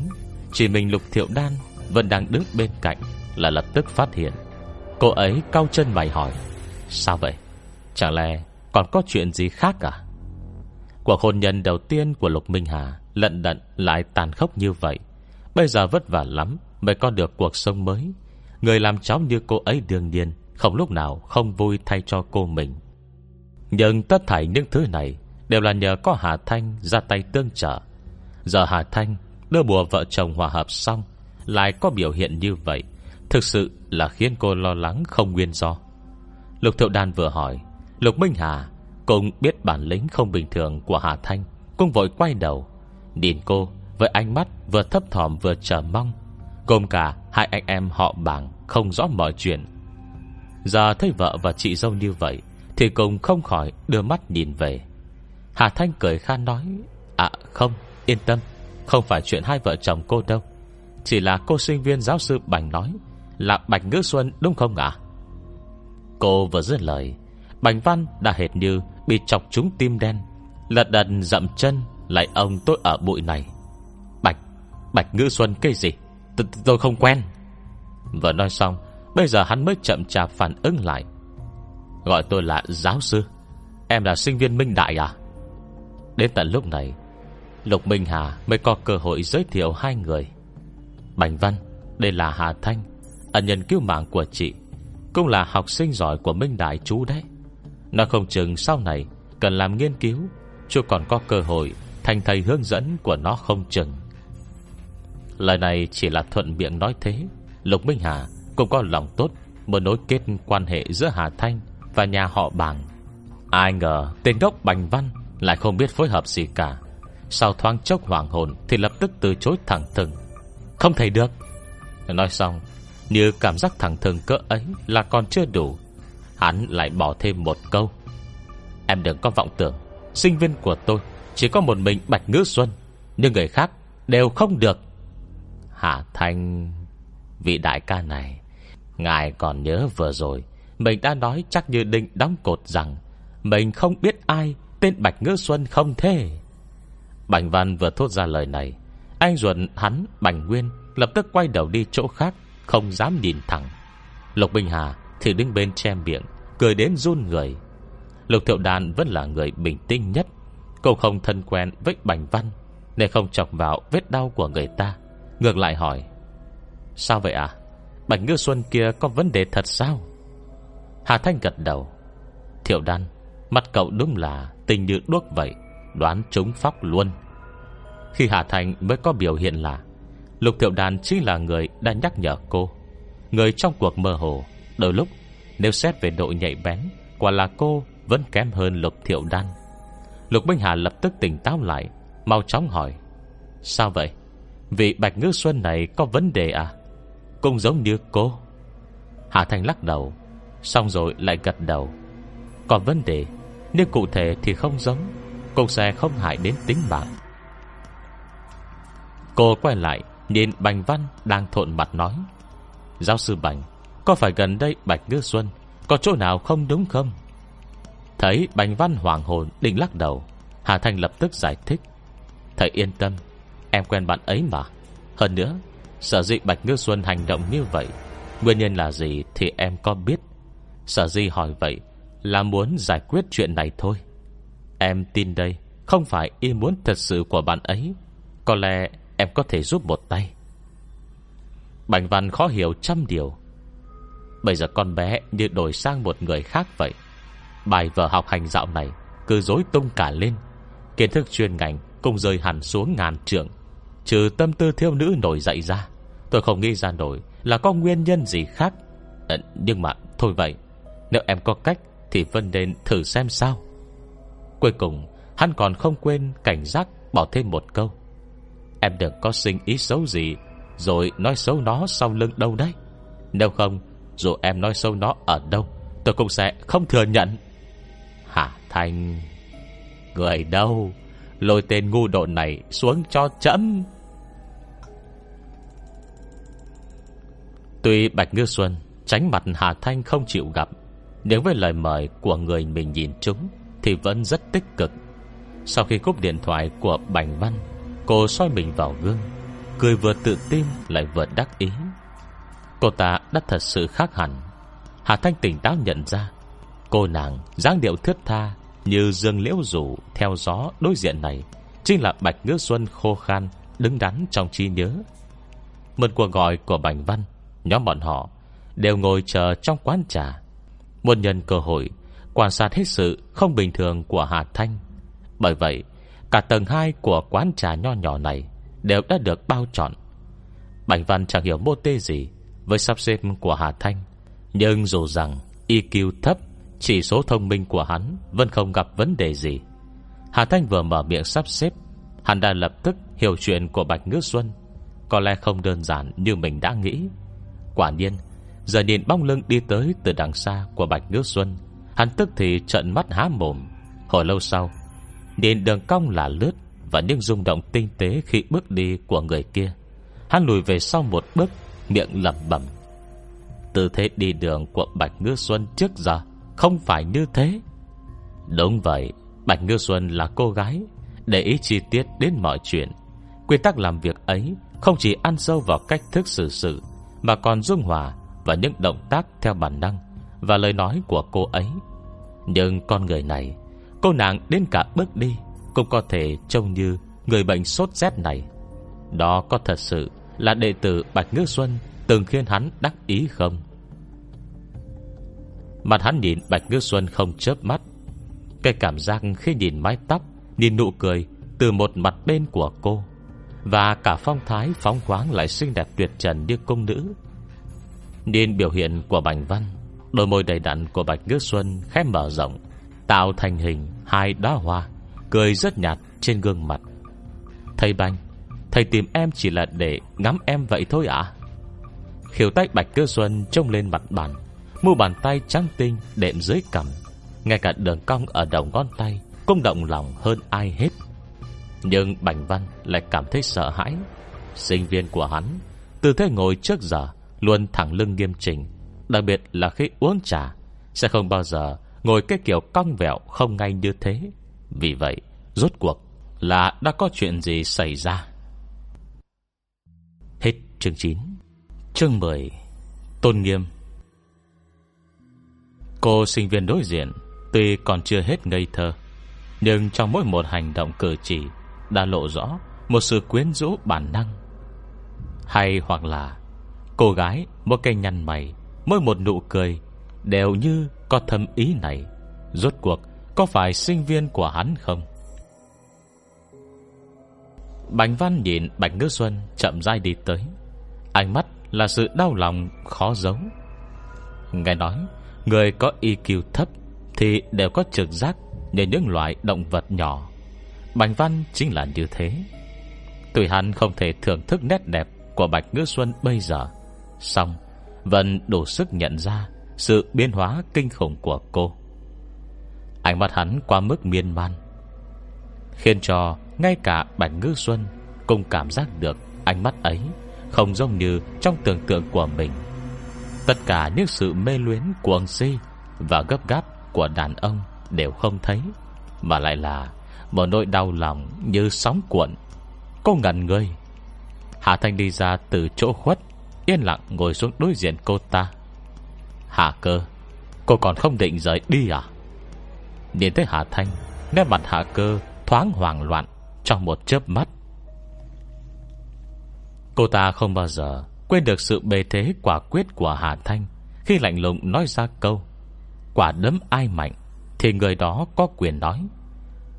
Chỉ mình Lục Thiệu Đan Vẫn đang đứng bên cạnh Là lập tức phát hiện. Cô ấy cau chân mày hỏi, Sao vậy? Chẳng lẽ còn có chuyện gì khác à? Cuộc hôn nhân đầu tiên của Lục Minh Hà Lận đận lại tàn khốc như vậy. Bây giờ vất vả lắm Mới có được cuộc sống mới. Người làm cháu như cô ấy đương nhiên Không lúc nào không vui thay cho cô mình. Nhưng tất thảy những thứ này Đều là nhờ có Hà Thanh ra tay tương trợ. Giờ Hà Thanh Đưa bùa vợ chồng hòa hợp xong, Lại có biểu hiện như vậy, Thực sự là khiến cô lo lắng không nguyên do. Lục Thiệu Đan vừa hỏi Lục Minh Hà Cũng biết bản lĩnh không bình thường của Hà Thanh, Cũng vội quay đầu. Nhìn cô, với ánh mắt vừa thấp thỏm vừa chờ mong, Gồm cả hai anh em họ bảng Không rõ mọi chuyện. Giờ thấy vợ và chị dâu như vậy, Thì cùng không khỏi đưa mắt nhìn về. Hà Thanh cười khan nói À không, yên tâm, Không phải chuyện hai vợ chồng cô đâu. Chỉ là cô sinh viên giáo sư Bành nói Là Bạch Ngữ Xuân, đúng không ạ? Cô vừa dứt lời Bành Văn đã hệt như Bị chọc trúng tim đen. Lật đật dậm chân, Lại ông tôi ở bụi này. Bạch Bạch Ngữ Xuân cây gì? T Tôi không quen. Vừa nói xong, Bây giờ hắn mới chậm chạp phản ứng lại. Gọi tôi là giáo sư, Em là sinh viên Minh Đại à? Đến tận lúc này, Lục Minh Hà mới có cơ hội giới thiệu hai người. Bành Văn, Đây là Hà Thanh Ẩn nhân cứu mạng của chị, Cũng là học sinh giỏi của Minh Đại chú đấy. Nó không chừng sau này Cần làm nghiên cứu Chú còn có cơ hội Thành thầy hướng dẫn của nó không chừng. Lời này chỉ là thuận miệng nói thế. Lục Minh Hà cũng có lòng tốt Muốn nối kết quan hệ giữa Hà Thanh Và nhà họ bàng. Ai ngờ tên gốc Bành Văn Lại không biết phối hợp gì cả. Sau thoáng chốc hoàng hồn Thì lập tức từ chối thẳng thừng. Không thể được. Nói xong, Như cảm giác thẳng thừng cỡ ấy Là còn chưa đủ. Hắn lại bỏ thêm một câu. Em đừng có vọng tưởng. Sinh viên của tôi Chỉ có một mình Bạch Ngữ Xuân, Nhưng người khác đều không được. Hạ Thanh, Vị đại ca này, Ngài còn nhớ vừa rồi, Mình đã nói chắc như định đóng cột rằng Mình không biết ai Tên Bạch Ngữ Xuân không thế. Bành Văn vừa thốt ra lời này, Anh ruột hắn, Bành Nguyên, Lập tức quay đầu đi chỗ khác, Không dám nhìn thẳng. Lục Bình Hà thì đứng bên che miệng, Cười đến run người. Lục Thiệu Đàn vẫn là người bình tĩnh nhất. Cô không thân quen với Bành Văn, Nên không chọc vào vết đau của người ta. Ngược lại hỏi, Sao vậy à Bạch Ngư Xuân kia có vấn đề thật sao? Hà Thanh gật đầu, Thiệu đan Mặt cậu đúng là tình như đuốc vậy, Đoán trúng phóc luôn. Khi Hà Thanh mới có biểu hiện là Lục Thiệu Đan chính là người đã nhắc nhở cô. Người trong cuộc mơ hồ Đôi lúc, nếu xét về độ nhạy bén, Quả là cô vẫn kém hơn Lục Thiệu Đan. Lục Minh Hà lập tức tỉnh táo lại, Mau chóng hỏi, Sao vậy? Vị Bạch Ngư Xuân này có vấn đề à? Cũng giống như cô. Hà Thành lắc đầu, Xong rồi lại gật đầu. Còn vấn đề Nếu cụ thể thì không giống Cũng sẽ không hại đến tính mạng. Cô quay lại, Nhìn Bành Văn đang thộn mặt nói, Giáo sư Bành có phải gần đây Bạch Ngư Xuân Có chỗ nào không đúng không? Thấy Bành Văn hoàng hồn định lắc đầu, Hà Thanh lập tức giải thích. Thầy yên tâm, Em quen bạn ấy mà. Hơn nữa, Sở dĩ Bạch Ngư Xuân hành động như vậy, Nguyên nhân là gì thì em có biết. Sở dĩ hỏi vậy Là muốn giải quyết chuyện này thôi. Em tin đây Không phải ý muốn thật sự của bạn ấy, Có lẽ em có thể giúp một tay. Bành Văn khó hiểu trăm điều Bây giờ con bé như đổi sang một người khác vậy. Bài vở học hành dạo này Cứ dối tung cả lên. Kiến thức chuyên ngành Cũng rơi hẳn xuống ngàn trượng. Trừ tâm tư thiêu nữ nổi dậy ra Tôi không nghĩ ra nổi là có nguyên nhân gì khác. À, Nhưng mà thôi vậy Nếu em có cách Thì Vân nên thử xem sao. Cuối cùng Hắn còn không quên cảnh giác Bỏ thêm một câu. Em đừng có sinh ý xấu gì Rồi nói xấu nó sau lưng đâu đấy. Nếu không dù em nói xấu nó ở đâu, Tôi cũng sẽ không thừa nhận. Hả Thanh, Người đâu? Lôi tên ngu độ này xuống cho chấm. Tuy Bạch Ngư Xuân Tránh mặt Hà Thanh không chịu gặp nếu với lời mời của người mình nhìn chúng Thì vẫn rất tích cực. Sau khi cúp điện thoại của Bành Văn, Cô soi mình vào gương, Cười vừa tự tin lại vừa đắc ý. Cô ta đã thật sự khác hẳn. Hà Thanh tỉnh táo nhận ra, Cô nàng dáng điệu thướt tha Như dương liễu rủ Theo gió đối diện này, Chính là Bạch Ngữ Xuân khô khan Đứng đắn trong trí nhớ. Một cuộc gọi của Bành Văn, Nhóm bọn họ đều ngồi chờ trong quán trà. Muốn nhân cơ hội Quan sát hết sự không bình thường của Hà Thanh. Bởi vậy, Cả tầng 2 của quán trà nho nhỏ này Đều đã được bao trọn Bành Văn chẳng hiểu mô tê gì với sắp xếp của Hà Thanh. Nhưng dù rằng EQ thấp, Chỉ số thông minh của hắn Vẫn không gặp vấn đề gì. Hà Thanh vừa mở miệng sắp xếp, Hắn đã lập tức hiểu chuyện của Bạch Ngữ Xuân. Có lẽ không đơn giản như mình đã nghĩ. Quả nhiên, Giờ nhìn bóng lưng đi tới từ đằng xa Của Bạch Ngữ Xuân, Hắn tức thì trận mắt há mồm. Hồi lâu sau Nhìn đường cong là lướt Và những rung động tinh tế khi bước đi của người kia. Hắn lùi về sau một bước Miệng lẩm bẩm. Tư thế đi đường của Bạch Ngư Xuân trước giờ Không phải như thế. Đúng vậy, Bạch Ngư Xuân là cô gái, Để ý chi tiết đến mọi chuyện. Quy tắc làm việc ấy Không chỉ ăn sâu vào cách thức xử sự, Mà còn dung hòa Và những động tác theo bản năng Và lời nói của cô ấy. Nhưng con người này, Cô nàng đến cả bước đi Cũng có thể trông như Người bệnh sốt rét này. Đó có thật sự là đệ tử Bạch Ngư Xuân Từng khiến hắn đắc ý không? Mặt hắn nhìn Bạch Ngư Xuân không chớp mắt. Cái cảm giác khi nhìn mái tóc, Nhìn nụ cười Từ một mặt bên của cô Và cả phong thái phóng khoáng Lại xinh đẹp tuyệt trần như công nữ. Nhìn biểu hiện của Bành Văn, Đôi môi đầy đặn của Bạch Ngư Xuân Khép mở rộng, Tạo thành hình hai đóa hoa, Cười rất nhạt trên gương mặt. Thầy Bành Thầy tìm em chỉ là để ngắm em vậy thôi ạ. À? Khiều tay Bạch Cơ Xuân trông lên mặt bàn, Mu bàn tay trắng tinh đệm dưới cằm Ngay cả đường cong ở đầu ngón tay Cũng động lòng hơn ai hết. Nhưng Bành Văn lại cảm thấy sợ hãi. Sinh viên của hắn, Từ thế ngồi trước giờ, Luôn thẳng lưng nghiêm chỉnh, Đặc biệt là khi uống trà, Sẽ không bao giờ ngồi cái kiểu cong vẹo Không ngay như thế. Vì vậy, rốt cuộc là đã có chuyện gì xảy ra? Chương 9 Chương 10 Tôn nghiêm. Cô sinh viên đối diện Tuy còn chưa hết ngây thơ, Nhưng trong mỗi một hành động cử chỉ Đã lộ rõ Một sự quyến rũ bản năng. Hay hoặc là Cô gái một cây nhăn mày, Mỗi một nụ cười Đều như có thâm ý này. Rốt cuộc, có phải sinh viên của hắn không? Bành Văn nhìn Bạch Ngư Xuân chậm rãi đi tới. Ánh mắt là sự đau lòng khó giấu. Nghe nói, Người có EQ thấp Thì đều có trực giác Như những loại động vật nhỏ. Bành Văn chính là như thế. Tùy hắn không thể thưởng thức nét đẹp Của Bạch Ngư Xuân bây giờ Xong Vẫn đủ sức nhận ra Sự biến hóa kinh khủng của cô. Ánh mắt hắn qua mức miên man, Khiến cho ngay cả Bạch Ngư Xuân Cũng cảm giác được ánh mắt ấy không giống như trong tưởng tượng của mình. Tất cả những sự mê luyến của ông si Và gấp gáp của đàn ông Đều không thấy, Mà lại là Một nỗi đau lòng như sóng cuộn. Cô ngẩn người. Hạ Thanh đi ra từ chỗ khuất, Yên lặng ngồi xuống đối diện cô ta. Hạ cơ, Cô còn không định rời đi à? Nhìn thấy Hạ Thanh, Nét mặt Hạ cơ thoáng hoảng loạn Trong một chớp mắt. Cô ta không bao giờ Quên được sự bề thế quả quyết của Hà Thanh Khi lạnh lùng nói ra câu, Quả đấm ai mạnh Thì người đó có quyền nói.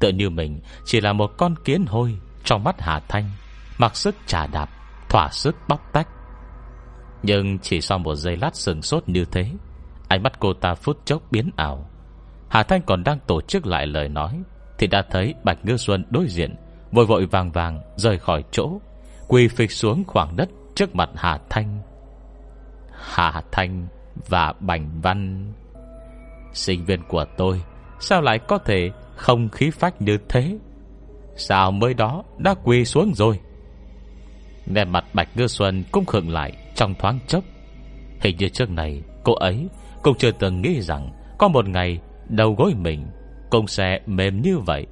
Tựa như mình chỉ là một con kiến hôi Trong mắt Hà Thanh, Mặc sức trả đạp, Thỏa sức bóc tách. Nhưng chỉ sau một giây lát sừng sốt như thế, Ánh mắt cô ta phút chốc biến ảo. Hà Thanh còn đang tổ chức lại lời nói Thì đã thấy Bạch Ngư Xuân đối diện, Vội vội vàng vàng rời khỏi chỗ. Quỳ phịch xuống khoảng đất Trước mặt Hà Thanh. Hà Thanh và Bành Văn, Sinh viên của tôi, Sao lại có thể không khí phách như thế? Sao mới đó đã quỳ xuống rồi? Nè mặt Bạch Ngư Xuân cũng khựng lại Trong thoáng chốc. Hình như trước này, cô ấy Cũng chưa từng nghĩ rằng Có một ngày đầu gối mình Cũng sẽ mềm như vậy.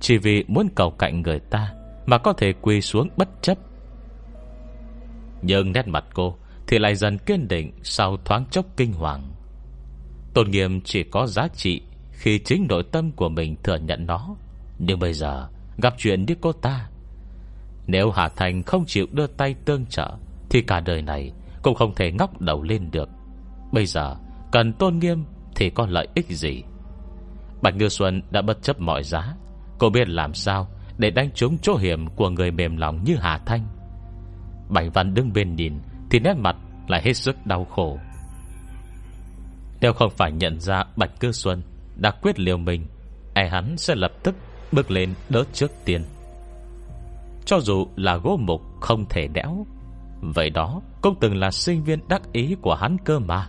Chỉ vì muốn cầu cạnh người ta Mà có thể quỳ xuống bất chấp. Nhưng nét mặt cô, Thì lại dần kiên định Sau thoáng chốc kinh hoàng. Tôn nghiêm chỉ có giá trị Khi chính nội tâm của mình thừa nhận nó. Nhưng bây giờ, Gặp chuyện như cô ta. Nếu Hà Thành không chịu đưa tay tương trợ, Thì cả đời này Cũng không thể ngóc đầu lên được. Bây giờ, cần tôn nghiêm Thì có lợi ích gì? Bạch Ngư Xuân đã bất chấp mọi giá. Cô biết làm sao Để đánh trúng chỗ hiểm của người mềm lòng như Hà Thanh bảy Văn đứng bên nhìn, Thì nét mặt lại hết sức đau khổ. Nếu không phải nhận ra Bạch Cư Xuân Đã quyết liều mình E hắn sẽ lập tức bước lên đỡ trước tiên. Cho dù là gỗ mục không thể đẽo, Vậy đó cũng từng là sinh viên đắc ý của hắn cơ mà.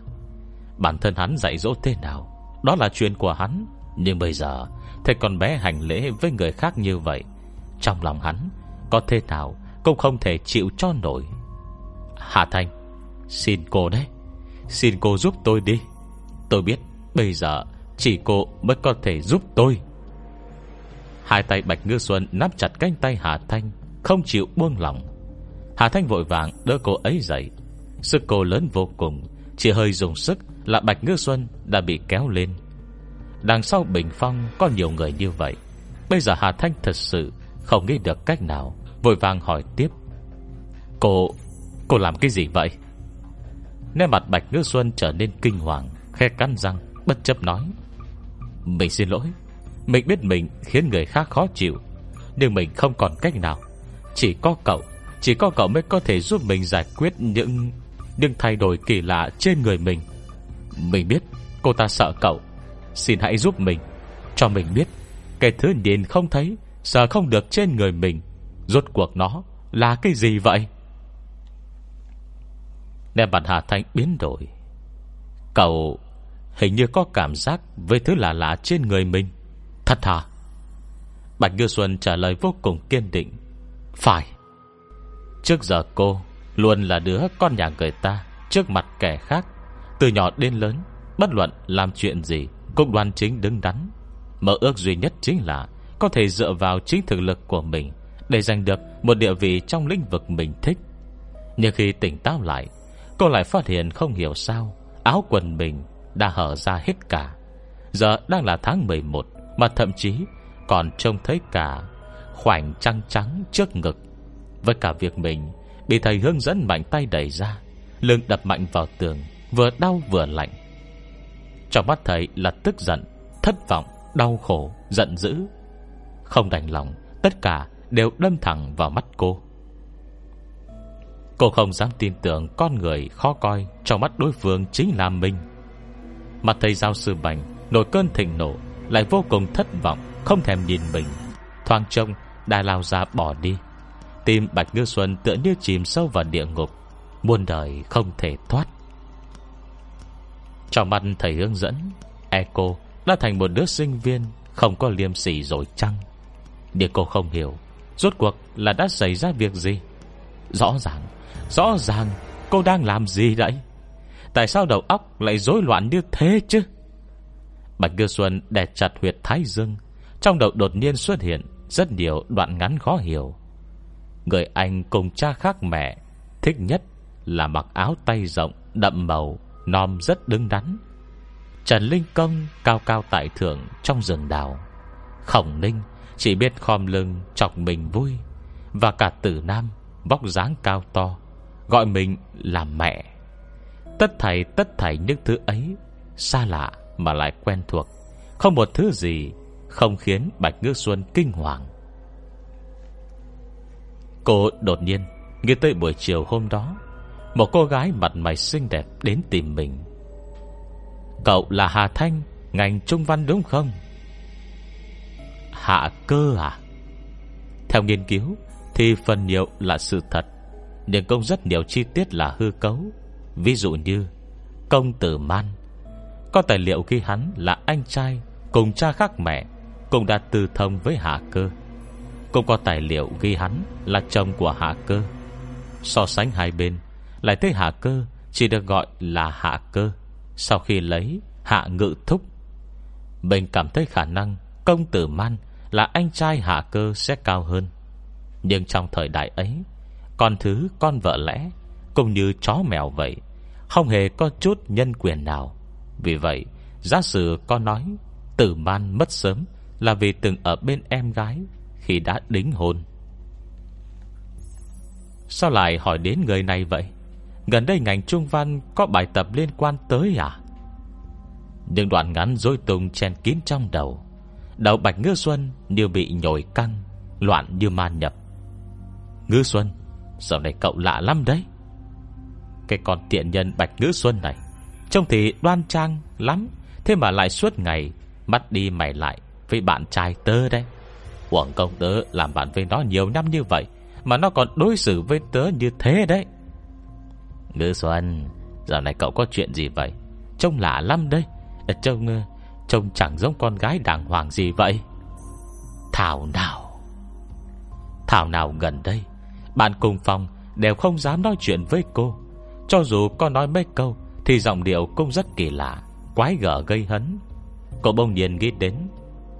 Bản thân hắn dạy dỗ thế nào, Đó là chuyện của hắn. Nhưng bây giờ, Thấy con bé hành lễ với người khác như vậy, Trong lòng hắn Có thế nào cũng không thể chịu cho nổi. Hà Thanh, Xin cô đấy, Xin cô giúp tôi đi. Tôi biết bây giờ Chỉ cô mới có thể giúp tôi. Hai tay Bạch Ngư Xuân nắm chặt cánh tay Hà Thanh, Không chịu buông lỏng. Hà Thanh vội vàng đỡ cô ấy dậy. Sức cô lớn vô cùng, Chỉ hơi dùng sức là Bạch Ngư Xuân Đã bị kéo lên. Đằng sau Bình Phong có nhiều người như vậy. Bây giờ Hà Thanh thật sự Không nghĩ được cách nào. Vội vàng hỏi tiếp. Cô, cô làm cái gì vậy? Nét mặt Bạch Ngư Xuân trở nên kinh hoàng Khe cắn răng Bất chấp nói. Mình xin lỗi. Mình biết mình khiến người khác khó chịu Nhưng mình không còn cách nào. Chỉ có cậu Chỉ có cậu mới có thể giúp mình giải quyết những Những thay đổi kỳ lạ trên người mình. Mình biết cô ta sợ cậu. Xin hãy giúp mình Cho mình biết. Cái thứ nhìn không thấy Sợ không được trên người mình. Rốt cuộc nó là cái gì vậy? Nè bạn Hà Thanh biến đổi. Cậu Hình như có cảm giác Với thứ lạ lạ trên người mình. Thật hả? Bạch Ngư Xuân trả lời vô cùng kiên định. Phải. Trước giờ cô Luôn là đứa con nhà người ta Trước mặt kẻ khác. Từ nhỏ đến lớn, Bất luận làm chuyện gì, Cũng đoan chính đứng đắn. Mơ ước duy nhất chính là Có thể dựa vào chính thực lực của mình để giành được một địa vị trong lĩnh vực mình thích. Nhưng khi tỉnh táo lại Cô lại phát hiện không hiểu sao Áo quần mình đã hở ra hết cả. Giờ đang là tháng 11 Mà thậm chí còn trông thấy cả Khoảnh trăng trắng trước ngực. Với cả việc mình Bị thầy hướng dẫn mạnh tay đẩy ra Lưng đập mạnh vào tường Vừa đau vừa lạnh. Trong mắt thầy là tức giận Thất vọng, đau khổ, giận dữ. Không đành lòng Tất cả đều đâm thẳng vào mắt cô. Cô không dám tin tưởng con người khó coi Trong mắt đối phương chính là mình. Mặt thầy giáo sư bành Nổi cơn thịnh nộ Lại vô cùng thất vọng, Không thèm nhìn mình. Thoang trông, đã lao ra bỏ đi. Tim Bạch Ngư Xuân tựa như chìm sâu vào địa ngục, Muôn đời không thể thoát. Trong mặt thầy hướng dẫn, Echo đã thành một đứa sinh viên Không có liêm sỉ rồi chăng Nhưng cô không hiểu Rốt cuộc là đã xảy ra việc gì? Rõ ràng Rõ ràng cô đang làm gì đấy? Tại sao đầu óc lại rối loạn như thế chứ? Bạch Ngư Xuân đè chặt huyệt thái dương. Trong đầu đột nhiên xuất hiện Rất nhiều đoạn ngắn khó hiểu. Người anh cùng cha khác mẹ, Thích nhất là mặc áo tay rộng, Đậm màu, Nom rất đứng đắn. Trần Linh Công cao cao tại thượng Trong rừng đào. Khổng Ninh chỉ biết khom lưng, Chọc mình vui. Và cả tử nam, Vóc dáng cao to, Gọi mình là mẹ. Tất thảy tất thảy những thứ ấy, Xa lạ mà lại quen thuộc. Không một thứ gì Không khiến Bạch Ngư Xuân kinh hoàng. Cô đột nhiên Nghĩ tới buổi chiều hôm đó, Một cô gái mặt mày xinh đẹp đến tìm mình. Cậu là Hà Thanh, Ngành trung văn đúng không? Hạ cơ à? Theo nghiên cứu, Thì phần nhiều là sự thật, Nhưng công rất nhiều chi tiết là hư cấu. Ví dụ như, Công tử man. Có tài liệu khi hắn là anh trai Cùng cha khác mẹ, Cũng đã tư thông với hạ cơ. Cũng có tài liệu ghi hắn Là chồng của Hạ Cơ. So sánh hai bên, Lại thấy Hạ Cơ chỉ được gọi là Hạ Cơ Sau khi lấy Hạ Ngự Thúc. Mình cảm thấy khả năng Công tử Man là anh trai Hạ Cơ sẽ cao hơn. Nhưng trong thời đại ấy Con thứ con vợ lẽ Cũng như chó mèo vậy, Không hề có chút nhân quyền nào. Vì vậy, Giả sử có nói, Tử man mất sớm Là vì từng ở bên em gái Khi đã đính hôn. Sao lại hỏi đến người này vậy? Gần đây ngành trung văn Có bài tập liên quan tới à? Những đoạn ngắn dối tung Chen kín trong đầu. Đầu Bạch Ngư Xuân như bị nhồi căng, Loạn như ma nhập. Ngư Xuân Giờ này cậu lạ lắm đấy. Cái con tiện nhân Bạch Ngư Xuân này, Trông thì đoan trang lắm, Thế mà lại suốt ngày Mắt đi mày lại với bạn trai tớ đấy. Quảng công tớ làm bạn với nó nhiều năm như vậy, Mà nó còn đối xử với tớ như thế đấy. Ngư Xuân Giờ này cậu có chuyện gì vậy? Trông lạ lắm đấy. Ờ, trông ờ, Trông chẳng giống con gái đàng hoàng gì vậy. Thảo nào? Thảo nào gần đây, Bạn cùng phòng đều không dám nói chuyện với cô. Cho dù có nói mấy câu, Thì giọng điệu cũng rất kỳ lạ, Quái gở gây hấn. Cô bông nhiên nghĩ đến,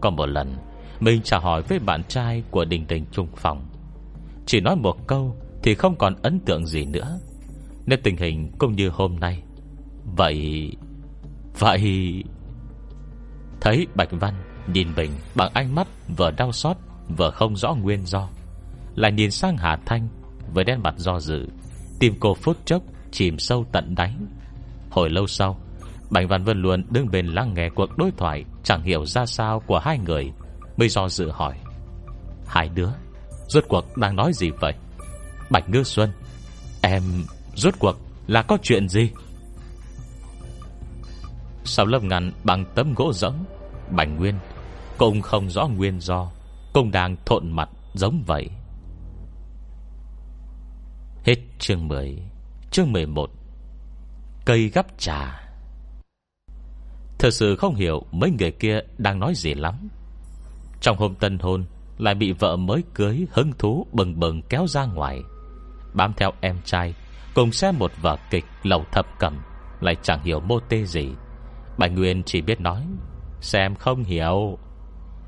Có một lần, Mình trả hỏi với bạn trai của Đình Đình Trung Phòng. Chỉ nói một câu Thì không còn ấn tượng gì nữa. Nên tình hình cũng như hôm nay. Vậy Vậy Thấy Bạch Văn nhìn mình bằng ánh mắt vừa đau xót vừa không rõ nguyên do. Lại nhìn sang Hà Thanh với đen mặt do dự. Tim cô phút chốc chìm sâu tận đáy. Hồi lâu sau, Bạch Văn Vân luôn đứng bên lắng nghe cuộc đối thoại chẳng hiểu ra sao của hai người. Mới do dự hỏi. Hai đứa, rốt cuộc đang nói gì vậy? Bạch Ngư Xuân, em rốt cuộc là có chuyện gì? Sau lớp ngăn bằng tấm gỗ rỗng? Bành Nguyên Cũng không rõ nguyên do. Cũng đang thộn mặt giống vậy. Hết chương 10 Chương 11 Cây gắp trà. Thật sự không hiểu Mấy người kia đang nói gì lắm. Trong hôm tân hôn, Lại bị vợ mới cưới hứng thú bừng bừng kéo ra ngoài. Bám theo em trai, Cùng xem một vở kịch lầu thập cầm Lại chẳng hiểu mô tê gì. Bạch Nguyên chỉ biết nói, Xem không hiểu.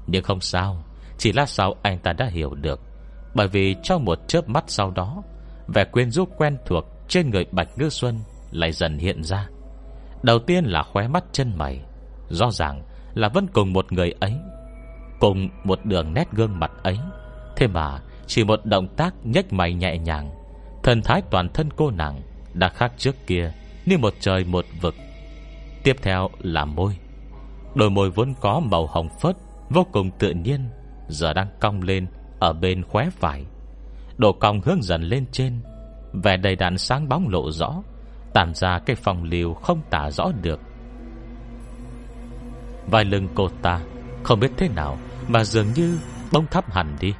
Nhưng không sao, Chỉ lát sau anh ta đã hiểu được. Bởi vì trong một chớp mắt sau đó, Vẻ quyến rũ quen thuộc Trên người Bạch Ngư Xuân Lại dần hiện ra. Đầu tiên là khóe mắt chân mày, Rõ ràng là vẫn cùng một người ấy, Cùng một đường nét gương mặt ấy. Thế mà chỉ một động tác nhếch mày nhẹ nhàng, Thần thái toàn thân cô nàng Đã khác trước kia Như một trời một vực. Tiếp theo là môi. Đôi môi vốn có màu hồng phớt, Vô cùng tự nhiên, Giờ đang cong lên Ở bên khóe phải. Độ cong hướng dần lên trên, Vẻ đầy đặn sáng bóng lộ rõ, Tản ra cái phòng liều không tả rõ được. Vai lưng cô ta Không biết thế nào Mà dường như bông thắp hẳn đi.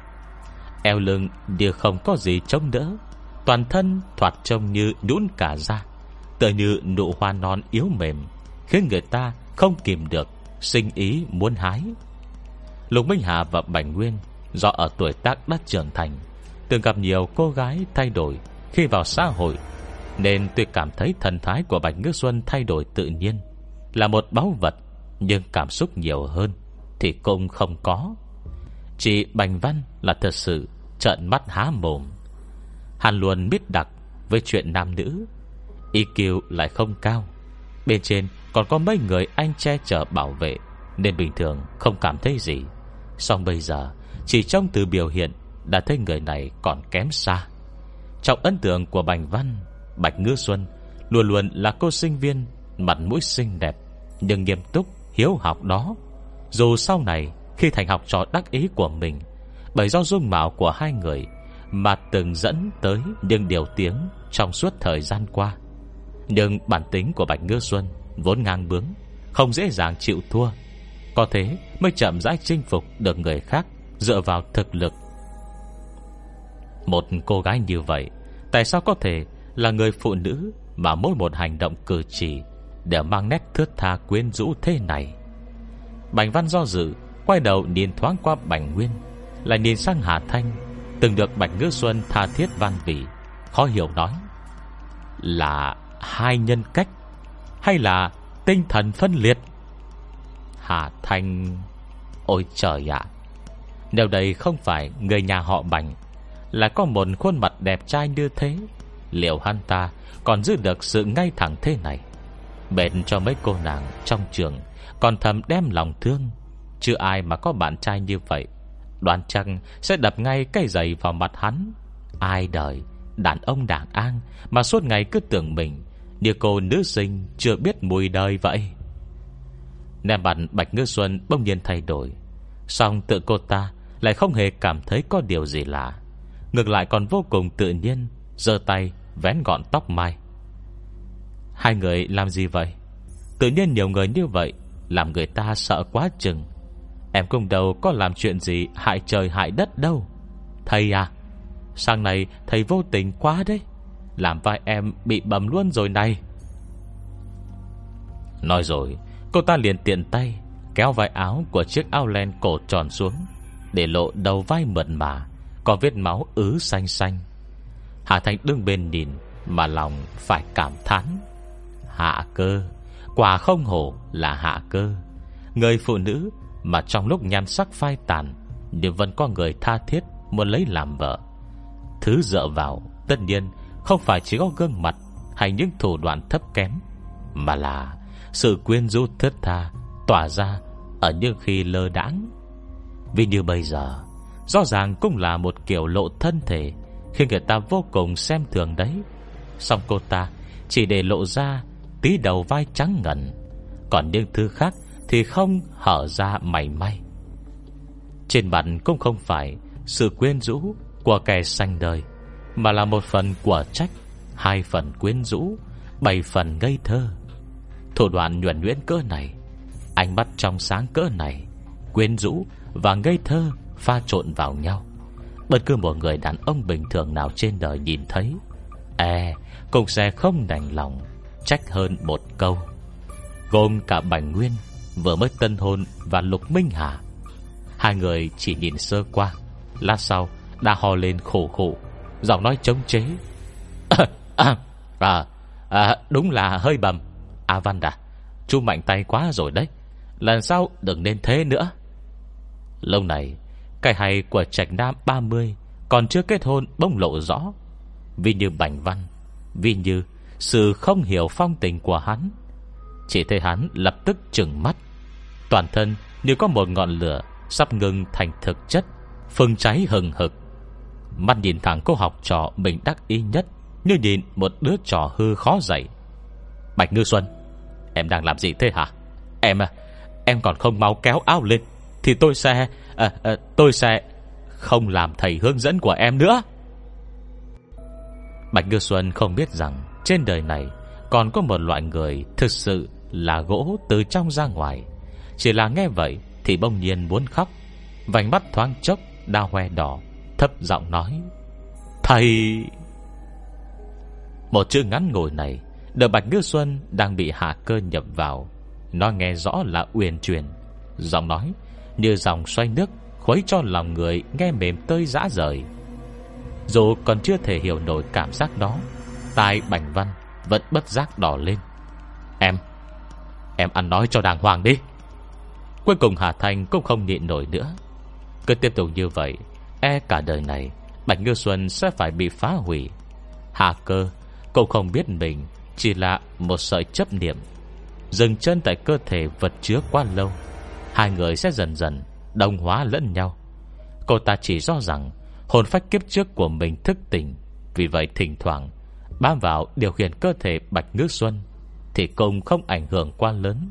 Eo lưng đều không có gì chống đỡ, Toàn thân thoạt trông như nhũn cả ra Tựa như nụ hoa non yếu mềm. Khiến người ta không kìm được Sinh ý muốn hái. Lục Minh Hà và Bành Nguyên, Do ở tuổi tác đã trưởng thành, Từng gặp nhiều cô gái thay đổi Khi vào xã hội, Nên tuy cảm thấy thần thái của Bạch Ngư Xuân Thay đổi tự nhiên, Là một báu vật, Nhưng cảm xúc nhiều hơn Thì cũng không có. Chỉ Bành Văn là thật sự Trợn mắt há mồm. Hàn luôn biết đặc với chuyện nam nữ EQ lại không cao, Bên trên còn có mấy người anh che chở bảo vệ, Nên bình thường không cảm thấy gì. Xong bây giờ, Chỉ trong từ biểu hiện Đã thấy người này còn kém xa. Trong ấn tượng của Bành Văn, Bạch Ngư Xuân Luôn luôn là cô sinh viên, Mặt mũi xinh đẹp, Nhưng nghiêm túc, hiếu học đó. Dù sau này, khi thành học trò đắc ý của mình, Bởi do dung mạo của hai người Mà từng dẫn tới những điều tiếng Trong suốt thời gian qua. Nhưng bản tính của Bạch Ngư Xuân Vốn ngang bướng, Không dễ dàng chịu thua. Có thế mới chậm rãi chinh phục được người khác Dựa vào thực lực. Một cô gái như vậy, Tại sao có thể là người phụ nữ Mà mỗi một hành động cử chỉ Đều mang nét thướt tha quyến rũ thế này? Bành văn do dự, Quay đầu nhìn thoáng qua Bành Nguyên, Lại nhìn sang Hà Thanh, Từng được Bạch Ngư Xuân tha thiết van vị, Khó hiểu nói, Là hai nhân cách hay là tinh thần phân liệt? Hà Thanh, Ôi trời ạ. Nếu đây không phải người nhà họ Bành, Là có một khuôn mặt đẹp trai như thế, Liệu hắn ta Còn giữ được sự ngay thẳng thế này? Bền cho mấy cô nàng trong trường, Còn thầm đem lòng thương. Chưa ai mà có bạn trai như vậy, Đoán chăng sẽ đập ngay cây giày vào mặt hắn. Ai đời, Đàn ông đàn an Mà suốt ngày cứ tưởng mình như cô nữ sinh chưa biết mùi đời vậy. Nè mặt Bạch Ngư Xuân bỗng nhiên thay đổi. Xong tự cô ta Lại không hề cảm thấy có điều gì lạ. Ngược lại còn vô cùng tự nhiên, giơ tay, vén gọn tóc mai. Hai người làm gì vậy? Tự nhiên nhiều người như vậy Làm người ta sợ quá chừng. Em cùng đầu có làm chuyện gì Hại trời hại đất đâu. Thầy à sáng này thầy vô tình quá đấy. Làm vai em bị bầm luôn rồi này. Nói rồi, Cô ta liền tiện tay Kéo vai áo của chiếc áo len cổ tròn xuống Để lộ đầu vai mượt mà, Có vết máu ứ xanh xanh. Hà Thành đứng bên nhìn Mà lòng phải cảm thán. Hạ cơ, Quả không hổ là hạ cơ. Người phụ nữ Mà trong lúc nhan sắc phai tàn Nhưng vẫn có người tha thiết Muốn lấy làm vợ. Thứ dựa vào, Tất nhiên không phải chỉ có gương mặt Hay những thủ đoạn thấp kém, Mà là sự quyến rũ thất tha Tỏa ra Ở những khi lơ đãng. Vì như bây giờ, Rõ ràng cũng là một kiểu lộ thân thể Khiến người ta vô cùng xem thường đấy. Xong cô ta Chỉ để lộ ra Tí đầu vai trắng ngần, Còn những thứ khác Thì không hở ra mảy may. Trên mặt cũng không phải Sự quyến rũ của kẻ xanh đời mà là một phần của trách, Hai phần quyến rũ, Bảy phần ngây thơ. Thủ đoạn nhuẩn nhuyễn cỡ này, Ánh mắt trong sáng cỡ này, Quyến rũ và ngây thơ Pha trộn vào nhau. Bất cứ một người đàn ông bình thường nào trên đời nhìn thấy E Cũng sẽ không đành lòng Trách hơn một câu. Gồm cả Bành Nguyên Vừa mới tân hôn và Lục Minh Hà. Hai người chỉ nhìn sơ qua, Lát sau đã hò lên khổ khổ. Giọng nói chống chế à, à, à, Đúng là hơi bầm. A Văn à Chú mạnh tay quá rồi đấy. Lần sau đừng nên thế nữa. Lâu này Cái hay của Trạch Nam 30 Còn chưa kết hôn bông lộ rõ. Vì như Bành Văn Vì như sự không hiểu phong tình của hắn Chỉ thấy hắn lập tức trừng mắt. Toàn thân như có một ngọn lửa Sắp ngừng thành thực chất Phương cháy hừng hực. Mắt nhìn thẳng cô học trò mình đắc ý nhất Như nhìn một đứa trò hư khó dạy Bạch Ngư Xuân Em đang làm gì thế hả? Em à Em còn không mau kéo áo lên Thì tôi sẽ à, à, Tôi sẽ Không làm thầy hướng dẫn của em nữa. Bạch Ngư Xuân không biết rằng Trên đời này Còn có một loại người Thực sự là gỗ từ trong ra ngoài. Chỉ là nghe vậy Thì bông nhiên muốn khóc Vành mắt thoáng chốc Đau hoe đỏ. Thấp giọng nói, Thầy. Một chữ ngắn ngồi này, Đờ Bạch Ngư Xuân đang bị hạ cơ nhập vào. Nó nghe rõ là uyển truyền Giọng nói Như dòng xoay nước Khuấy cho lòng người nghe mềm tơi dã rời. Dù còn chưa thể hiểu nổi cảm giác đó, Tai Bành Văn Vẫn bất giác đỏ lên. Em Em ăn nói cho đàng hoàng đi. Cuối cùng Hà Thanh cũng không nhịn nổi nữa. Cứ tiếp tục như vậy E cả đời này, Bạch Ngư Xuân sẽ phải bị phá hủy. Hà cơ, cậu không biết mình, chỉ là một sợi chấp niệm. Dừng chân tại cơ thể vật chứa quá lâu, Hai người sẽ dần dần Đồng hóa lẫn nhau. Cô ta chỉ do rằng Hồn phách kiếp trước của mình thức tỉnh, Vì vậy thỉnh thoảng Bám vào điều khiển cơ thể Bạch Ngư Xuân Thì cũng không ảnh hưởng quá lớn.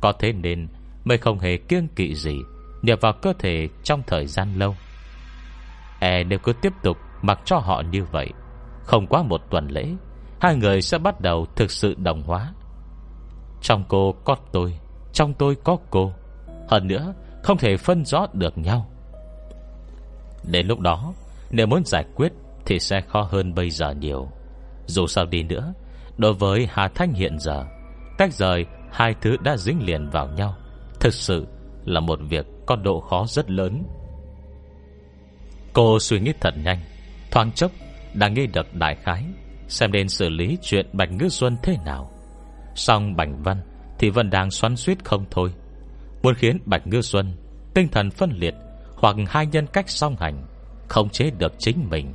Có thế nên Mới không hề kiêng kỵ gì Nhập vào cơ thể trong thời gian lâu. E nếu cứ tiếp tục Mặc cho họ như vậy, Không quá một tuần lễ, Hai người sẽ bắt đầu thực sự đồng hóa. Trong cô có tôi, Trong tôi có cô. Hơn nữa, không thể phân rõ được nhau. Đến lúc đó, Nếu muốn giải quyết Thì sẽ khó hơn bây giờ nhiều. Dù sao đi nữa, Đối với Hà Thanh hiện giờ Tách rời hai thứ đã dính liền vào nhau. Thực sự là một việc có độ khó rất lớn. Cô suy nghĩ thật nhanh, Thoáng chốc đã nghĩ được đại khái Xem nên xử lý chuyện Bạch Ngư Xuân thế nào. Xong Bạch Văn Thì vẫn đang xoắn suýt không thôi. Muốn khiến Bạch Ngư Xuân Tinh thần phân liệt Hoặc hai nhân cách song hành, Không chế được chính mình,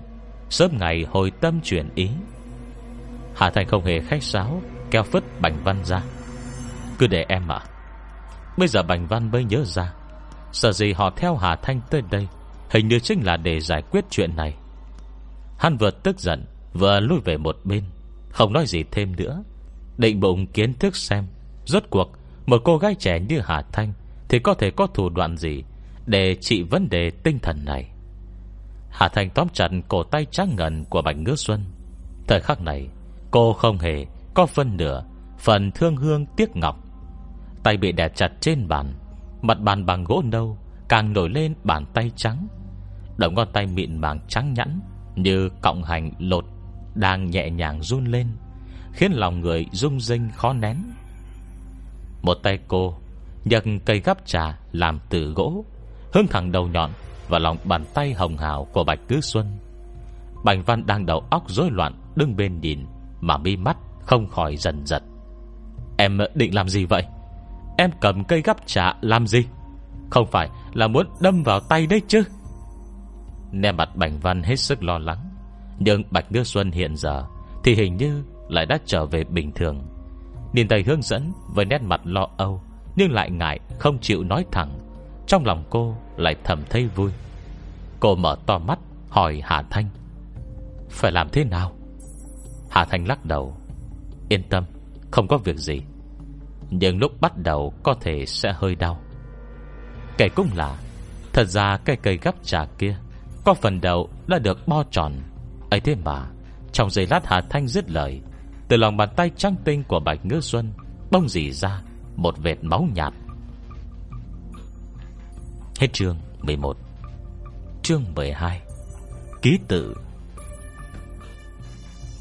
Sớm ngày hồi tâm chuyển ý. Hà Thành không hề khách sáo, Kéo phứt Bạch Văn ra. Cứ để em ạ. Bây giờ Bạch Văn mới nhớ ra, Sợ gì họ theo Hà Thanh tới đây Hình như chính là để giải quyết chuyện này. Hắn vừa tức giận, Vừa lui về một bên, Không nói gì thêm nữa. Định bụng kiến thức xem, Rốt cuộc, một cô gái trẻ như Hà Thanh Thì có thể có thủ đoạn gì Để trị vấn đề tinh thần này? Hà Thanh tóm chặt cổ tay trắng ngần của Bạch Ngữ Xuân. Thời khắc này, Cô không hề có phân nửa Phần thương hương tiếc ngọc. Tay bị đè chặt trên bàn, Mặt bàn bằng gỗ nâu Càng nổi lên bàn tay trắng. Đầu ngón tay mịn màng trắng nhẵn Như cọng hành lột Đang nhẹ nhàng run lên, Khiến lòng người rung rinh khó nén. Một tay cô Nhấc cây gắp trà làm từ gỗ, Hướng thẳng đầu nhọn và lòng bàn tay hồng hào của Bạch Cứ Xuân. Bành Văn đang đầu óc rối loạn Đứng bên nhìn Mà mi mắt không khỏi dần giật. Em định làm gì vậy? Em cầm cây gắp trà làm gì? Không phải là muốn đâm vào tay đấy chứ? Nè mặt Bành Văn hết sức lo lắng. Nhưng Bạch Đưa Xuân hiện giờ Thì hình như lại đã trở về bình thường. Nhìn thầy hướng dẫn Với nét mặt lo âu, Nhưng lại ngại không chịu nói thẳng. Trong lòng cô lại thầm thấy vui. Cô mở to mắt Hỏi Hà Thanh. Phải làm thế nào? Hà Thanh lắc đầu. Yên tâm, Không có việc gì. Nhưng lúc bắt đầu có thể sẽ hơi đau. Kể cũng là Thật ra cây cây gấp trà kia có phần đầu đã được bo tròn. Ấy thế mà, Trong giây lát Hà Thanh dứt lời, Từ lòng bàn tay trắng tinh của Bạch Ngư Xuân Bông dì ra Một vệt máu nhạt. Hết chương 11 Chương 12 Ký tự.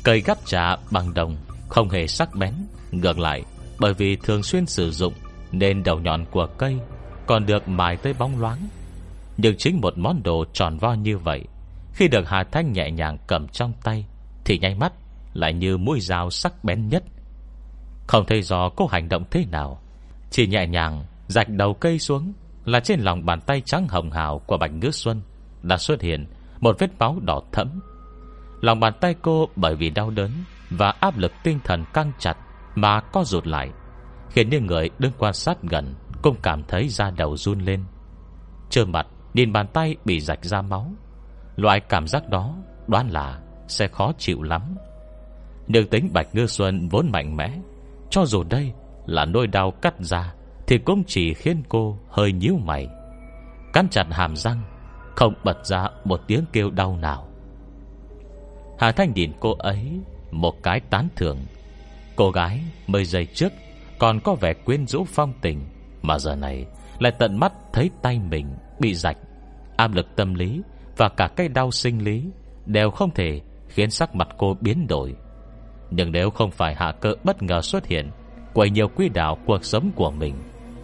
Cây gắp trà bằng đồng Không hề sắc bén, Ngược lại, Bởi vì thường xuyên sử dụng Nên đầu nhọn của cây còn được mài tới bóng loáng. Nhưng chính một món đồ tròn vo như vậy, Khi được Hà Thanh nhẹ nhàng cầm trong tay, Thì nháy mắt Lại như mũi dao sắc bén nhất. Không thấy rõ cô hành động thế nào, Chỉ nhẹ nhàng Rạch đầu cây xuống Là trên lòng bàn tay trắng hồng hào của Bạch Ngữ Xuân Đã xuất hiện Một vết máu đỏ thẫm. Lòng bàn tay cô bởi vì đau đớn Và áp lực tinh thần căng chặt Mà co rụt lại, Khiến những người đứng quan sát gần cũng cảm thấy da đầu run lên. Trơ mặt, Nhìn bàn tay bị rạch ra máu. Loại cảm giác đó, Đoán là sẽ khó chịu lắm. Nhưng tính Bạch Ngư Xuân vốn mạnh mẽ, Cho dù đây là nỗi đau cắt ra, Thì cũng chỉ khiến cô hơi nhíu mày. Cắn chặt hàm răng, Không bật ra một tiếng kêu đau nào. Hà Thanh nhìn cô ấy Một cái tán thưởng. Cô gái mới giây trước Còn có vẻ quyến rũ phong tình. Mà giờ này lại tận mắt thấy tay mình Bị rạch, Áp lực tâm lý Và cả cái đau sinh lý Đều không thể khiến sắc mặt cô biến đổi. Nhưng nếu không phải hạ cơ bất ngờ xuất hiện Quay nhiều quy đạo cuộc sống của mình,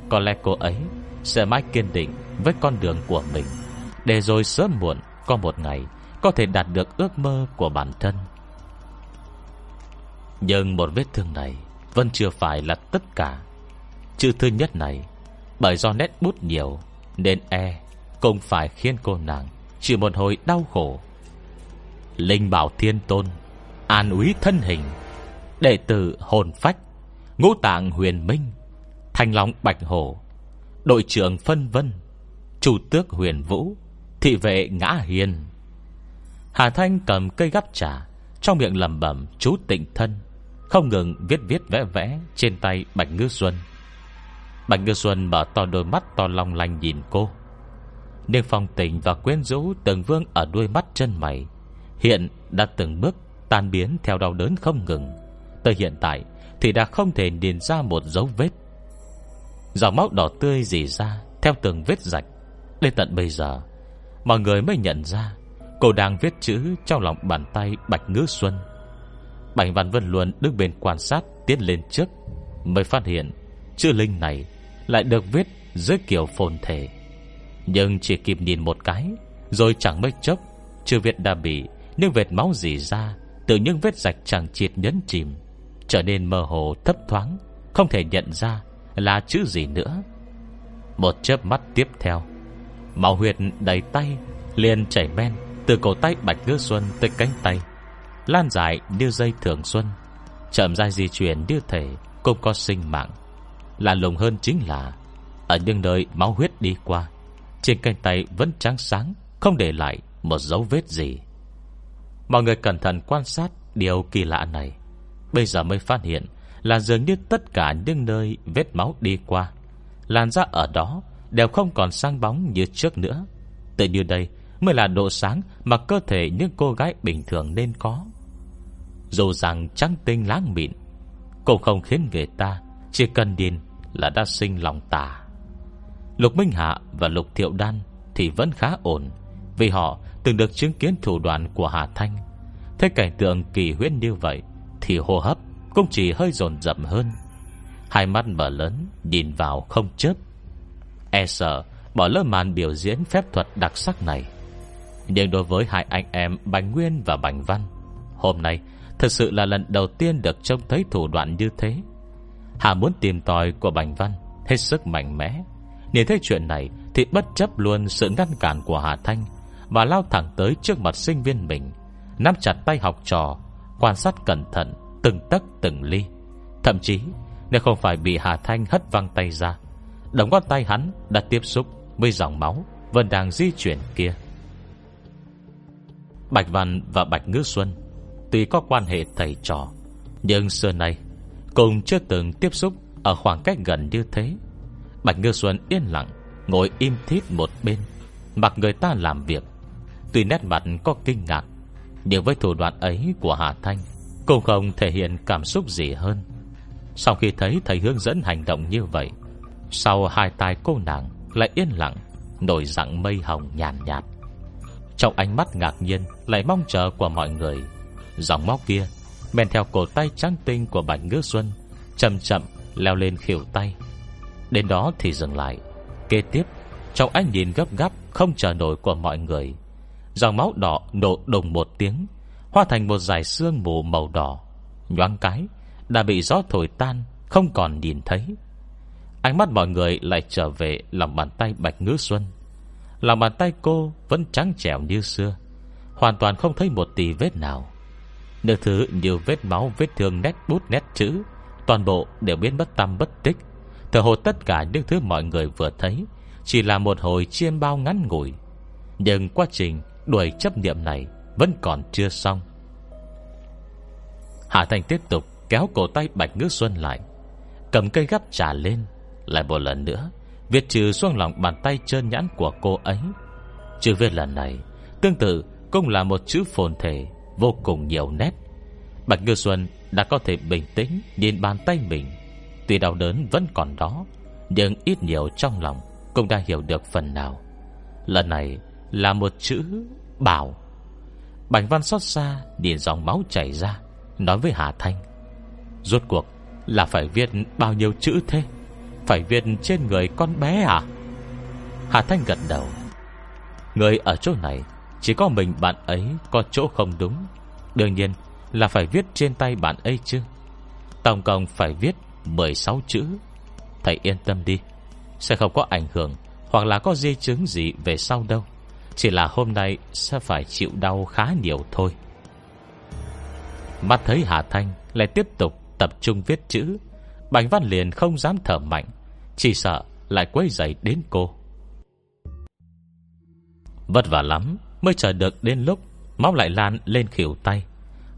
Có lẽ cô ấy Sẽ mãi kiên định với con đường của mình, Để rồi sớm muộn Có một ngày Có thể đạt được ước mơ của bản thân. Nhưng một vết thương này Vẫn chưa phải là tất cả. Chữ thứ nhất này bởi do nét bút nhiều, Nên e cũng phải khiến cô nàng Chịu một hồi đau khổ. Linh bảo thiên tôn An úy thân hình, Đệ tử hồn phách, Ngũ tạng huyền minh, Thanh long bạch hổ, Đội trưởng phân vân, Chủ tước huyền vũ, Thị vệ ngã hiền. Hà Thanh cầm cây gắp trà, Trong miệng lầm bẩm chú tịnh thân, Không ngừng viết viết vẽ vẽ Trên tay Bạch Ngư Xuân. Bạch Ngư Xuân mở to đôi mắt to long lanh nhìn cô. Niên phong tình và quyến rũ Từng vương ở đuôi mắt chân mày. Hiện đã từng bước tan biến Theo đau đớn không ngừng. Tới hiện tại thì đã không thể điền ra một dấu vết. Dòng máu đỏ tươi dì ra Theo từng vết rạch. Đến tận bây giờ, Mọi người mới nhận ra Cô đang viết chữ trong lòng bàn tay Bạch Ngữ Xuân. Bạch Văn Vân luân đứng bên quan sát Tiến lên trước, Mới phát hiện chữ linh này lại được viết dưới kiểu phồn thể. Nhưng chỉ kịp nhìn một cái, Rồi chẳng mấy chốc Chư Việt đã bị những vệt máu dì ra Từ những vết rạch chẳng chịt nhấn chìm, Trở nên mơ hồ thấp thoáng, Không thể nhận ra là chữ gì nữa. Một chớp mắt tiếp theo Máu huyệt đầy tay, liền chảy men Từ cổ tay Bạch Ngư Xuân tới cánh tay, Lan dài như dây thường xuân, Chậm dài di chuyển như thể Cũng có sinh mạng. Là lùng hơn chính là, Ở những nơi máu huyết đi qua, Trên cánh tay vẫn trắng sáng, Không để lại một dấu vết gì. Mọi người cẩn thận quan sát Điều kỳ lạ này. Bây giờ mới phát hiện Là dường như tất cả những nơi vết máu đi qua, Làn da ở đó Đều không còn sang bóng như trước nữa. Tự như đây mới là độ sáng Mà cơ thể những cô gái bình thường nên có. Dù rằng trắng tinh láng mịn, Cũng không khiến người ta Chỉ cần điên là đã sinh lòng tà. Lục Minh Hạ và Lục Thiệu Đan Thì vẫn khá ổn, Vì họ từng được chứng kiến thủ đoạn của Hà Thanh. Thấy cảnh tượng kỳ huyết như vậy Thì hô hấp cũng chỉ hơi dồn dập hơn. Hai mắt mở lớn, Nhìn vào không chớp. E sợ bỏ lỡ màn biểu diễn phép thuật đặc sắc này. Nhưng đối với hai anh em Bành Nguyên và Bành Văn, Hôm nay Thật sự là lần đầu tiên được trông thấy thủ đoạn như thế. Hà muốn tìm tòi của Bành Văn Hết sức mạnh mẽ. Nhìn thấy chuyện này Thì bất chấp luôn sự ngăn cản của Hà Thanh Và lao thẳng tới trước mặt sinh viên mình, Nắm chặt tay học trò, Quan sát cẩn thận, Từng tấc từng ly. Thậm chí, nếu không phải bị Hà Thanh hất văng tay ra Đồng ngón tay hắn đã tiếp xúc Với dòng máu Vẫn đang di chuyển kia. Bạch Văn và Bạch Ngư Xuân Tuy có quan hệ thầy trò, Nhưng xưa nay Cùng chưa từng tiếp xúc Ở khoảng cách gần như thế. Bạch Ngư Xuân yên lặng Ngồi im thít một bên Mặc người ta làm việc. Tuy nét mặt có kinh ngạc Nhưng với thủ đoạn ấy của Hà Thanh Cũng không thể hiện cảm xúc gì hơn. Sau khi thấy thầy hướng dẫn hành động như vậy Sau hai tay cô nàng Lại yên lặng Nổi dạng mây hồng nhàn nhạt, nhạt Trong ánh mắt ngạc nhiên Lại mong chờ của mọi người Dòng móc kia Men theo cổ tay trắng tinh của Bạch Ngư Xuân, Chậm chậm leo lên khỉu tay. Đến đó thì dừng lại. Kế tiếp, Trong ánh nhìn gấp gáp, Không chờ nổi của mọi người, Dòng máu đỏ nổ đồng một tiếng, Hóa thành một dải xương mù màu đỏ. Nhoáng cái, Đã bị gió thổi tan, Không còn nhìn thấy. Ánh mắt mọi người lại trở về Lòng bàn tay Bạch Ngữ Xuân. Lòng bàn tay cô vẫn trắng trẻo như xưa, Hoàn toàn không thấy một tì vết nào. Nữ thứ nhiều vết máu, Vết thương, nét bút, nét chữ, Toàn bộ đều biến mất tâm bất tích. Thờ hồ tất cả những thứ mọi người vừa thấy, Chỉ là một hồi chiêm bao ngắn ngủi. Nhưng quá trình đuổi chấp niệm này Vẫn còn chưa xong. Hạ Thành tiếp tục kéo cổ tay Bạch Ngữ Xuân lại, Cầm cây gắp trà lên, Lại một lần nữa, Viết trừ xuống lòng bàn tay trơn nhãn của cô ấy. Chữ viết lần này Tương tự cũng là một chữ phồn thể Vô cùng nhiều nét. Bạch Ngư Xuân đã có thể bình tĩnh Nhìn bàn tay mình. Tuy đau đớn vẫn còn đó, Nhưng ít nhiều trong lòng Cũng đã hiểu được phần nào. Lần này là một chữ Bảo. Bạch Văn xót xa Nhìn dòng máu chảy ra, Nói với Hà Thanh. Rốt cuộc là phải viết bao nhiêu chữ thế? Phải viết trên người con bé à? Hà Thanh gật đầu. Người ở chỗ này chỉ có mình bạn ấy có chỗ không đúng. Đương nhiên là phải viết trên tay bạn ấy chứ. Tổng cộng phải viết 16 chữ. Thầy yên tâm đi. Sẽ không có ảnh hưởng Hoặc là có di chứng gì về sau đâu. Chỉ là hôm nay sẽ phải chịu đau khá nhiều thôi. Mắt thấy Hà Thanh Lại tiếp tục tập trung viết chữ. Bành Văn liền không dám thở mạnh, Chỉ sợ lại quấy dậy đến cô. Vất vả lắm. Mới chờ được đến lúc Máu lại lan lên khỉu tay.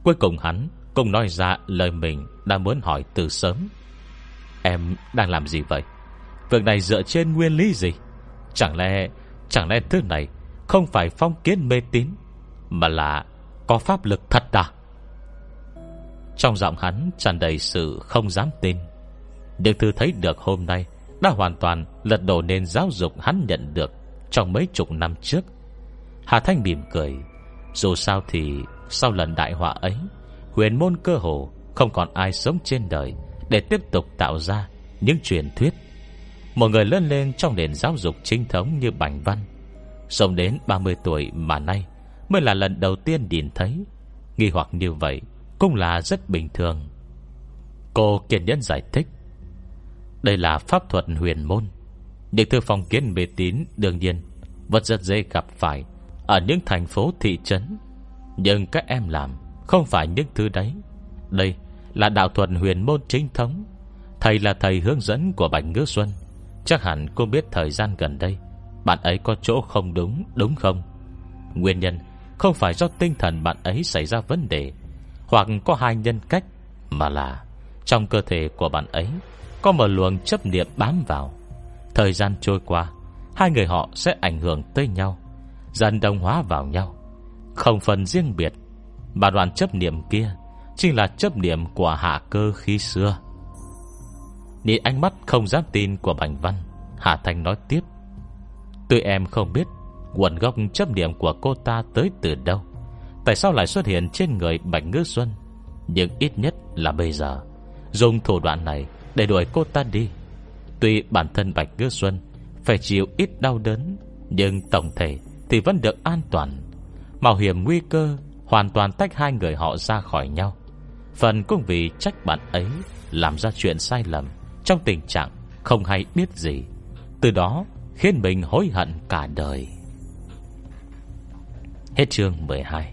Cuối cùng hắn cũng nói ra lời mình Đã muốn hỏi từ sớm. Em đang làm gì vậy? Việc này dựa trên nguyên lý gì? Chẳng lẽ Chẳng lẽ thứ này Không phải phong kiến mê tín, Mà là có pháp lực thật à? Trong giọng hắn tràn đầy sự không dám tin. Những thứ thấy được hôm nay Đã hoàn toàn lật đổ nền giáo dục hắn nhận được Trong mấy chục năm trước. Hà Thanh mỉm cười. Dù sao thì Sau lần đại họa ấy, Huyền môn cơ hồ Không còn ai sống trên đời Để tiếp tục tạo ra những truyền thuyết. Một người lớn lên trong nền giáo dục chính thống như Bành Văn, Sống đến 30 tuổi mà nay Mới là lần đầu tiên nhìn thấy. Nghi hoặc như vậy Cũng là rất bình thường. Cô kiên nhẫn giải thích, Đây là pháp thuật huyền môn. Những thư phong kiến mê tín Đương nhiên Vẫn rất dễ gặp phải. Ở những thành phố thị trấn. Nhưng các em làm Không phải những thứ đấy. Đây là đạo thuật huyền môn chính thống. Thầy là thầy hướng dẫn của Bạch Ngữ Xuân. Chắc hẳn cô biết thời gian gần đây, Bạn ấy có chỗ không đúng Đúng không? Nguyên nhân không phải do tinh thần bạn ấy xảy ra vấn đề, Hoặc có hai nhân cách, Mà là Trong cơ thể của bạn ấy Có một luồng chấp niệm bám vào. Thời gian trôi qua, Hai người họ sẽ ảnh hưởng tới nhau. Dần đồng hóa vào nhau. Không phần riêng biệt, Mà đoàn chấp niệm kia Chính là chấp niệm của hạ cơ khi xưa. Nhìn ánh mắt không dám tin của Bành Văn, hà Thành nói tiếp. Tuy em không biết Nguồn gốc chấp niệm của cô ta tới từ đâu, Tại sao lại xuất hiện trên người Bạch Ngư Xuân, Nhưng ít nhất là bây giờ, Dùng thủ đoạn này Để đuổi cô ta đi. Tuy bản thân Bạch Ngư Xuân Phải chịu ít đau đớn, Nhưng tổng thể thì vẫn được an toàn. Mạo hiểm nguy cơ Hoàn toàn tách hai người họ ra khỏi nhau. Phần cũng vì trách bạn ấy Làm ra chuyện sai lầm, Trong tình trạng không hay biết gì. Từ đó khiến mình hối hận cả đời. Hết chương 12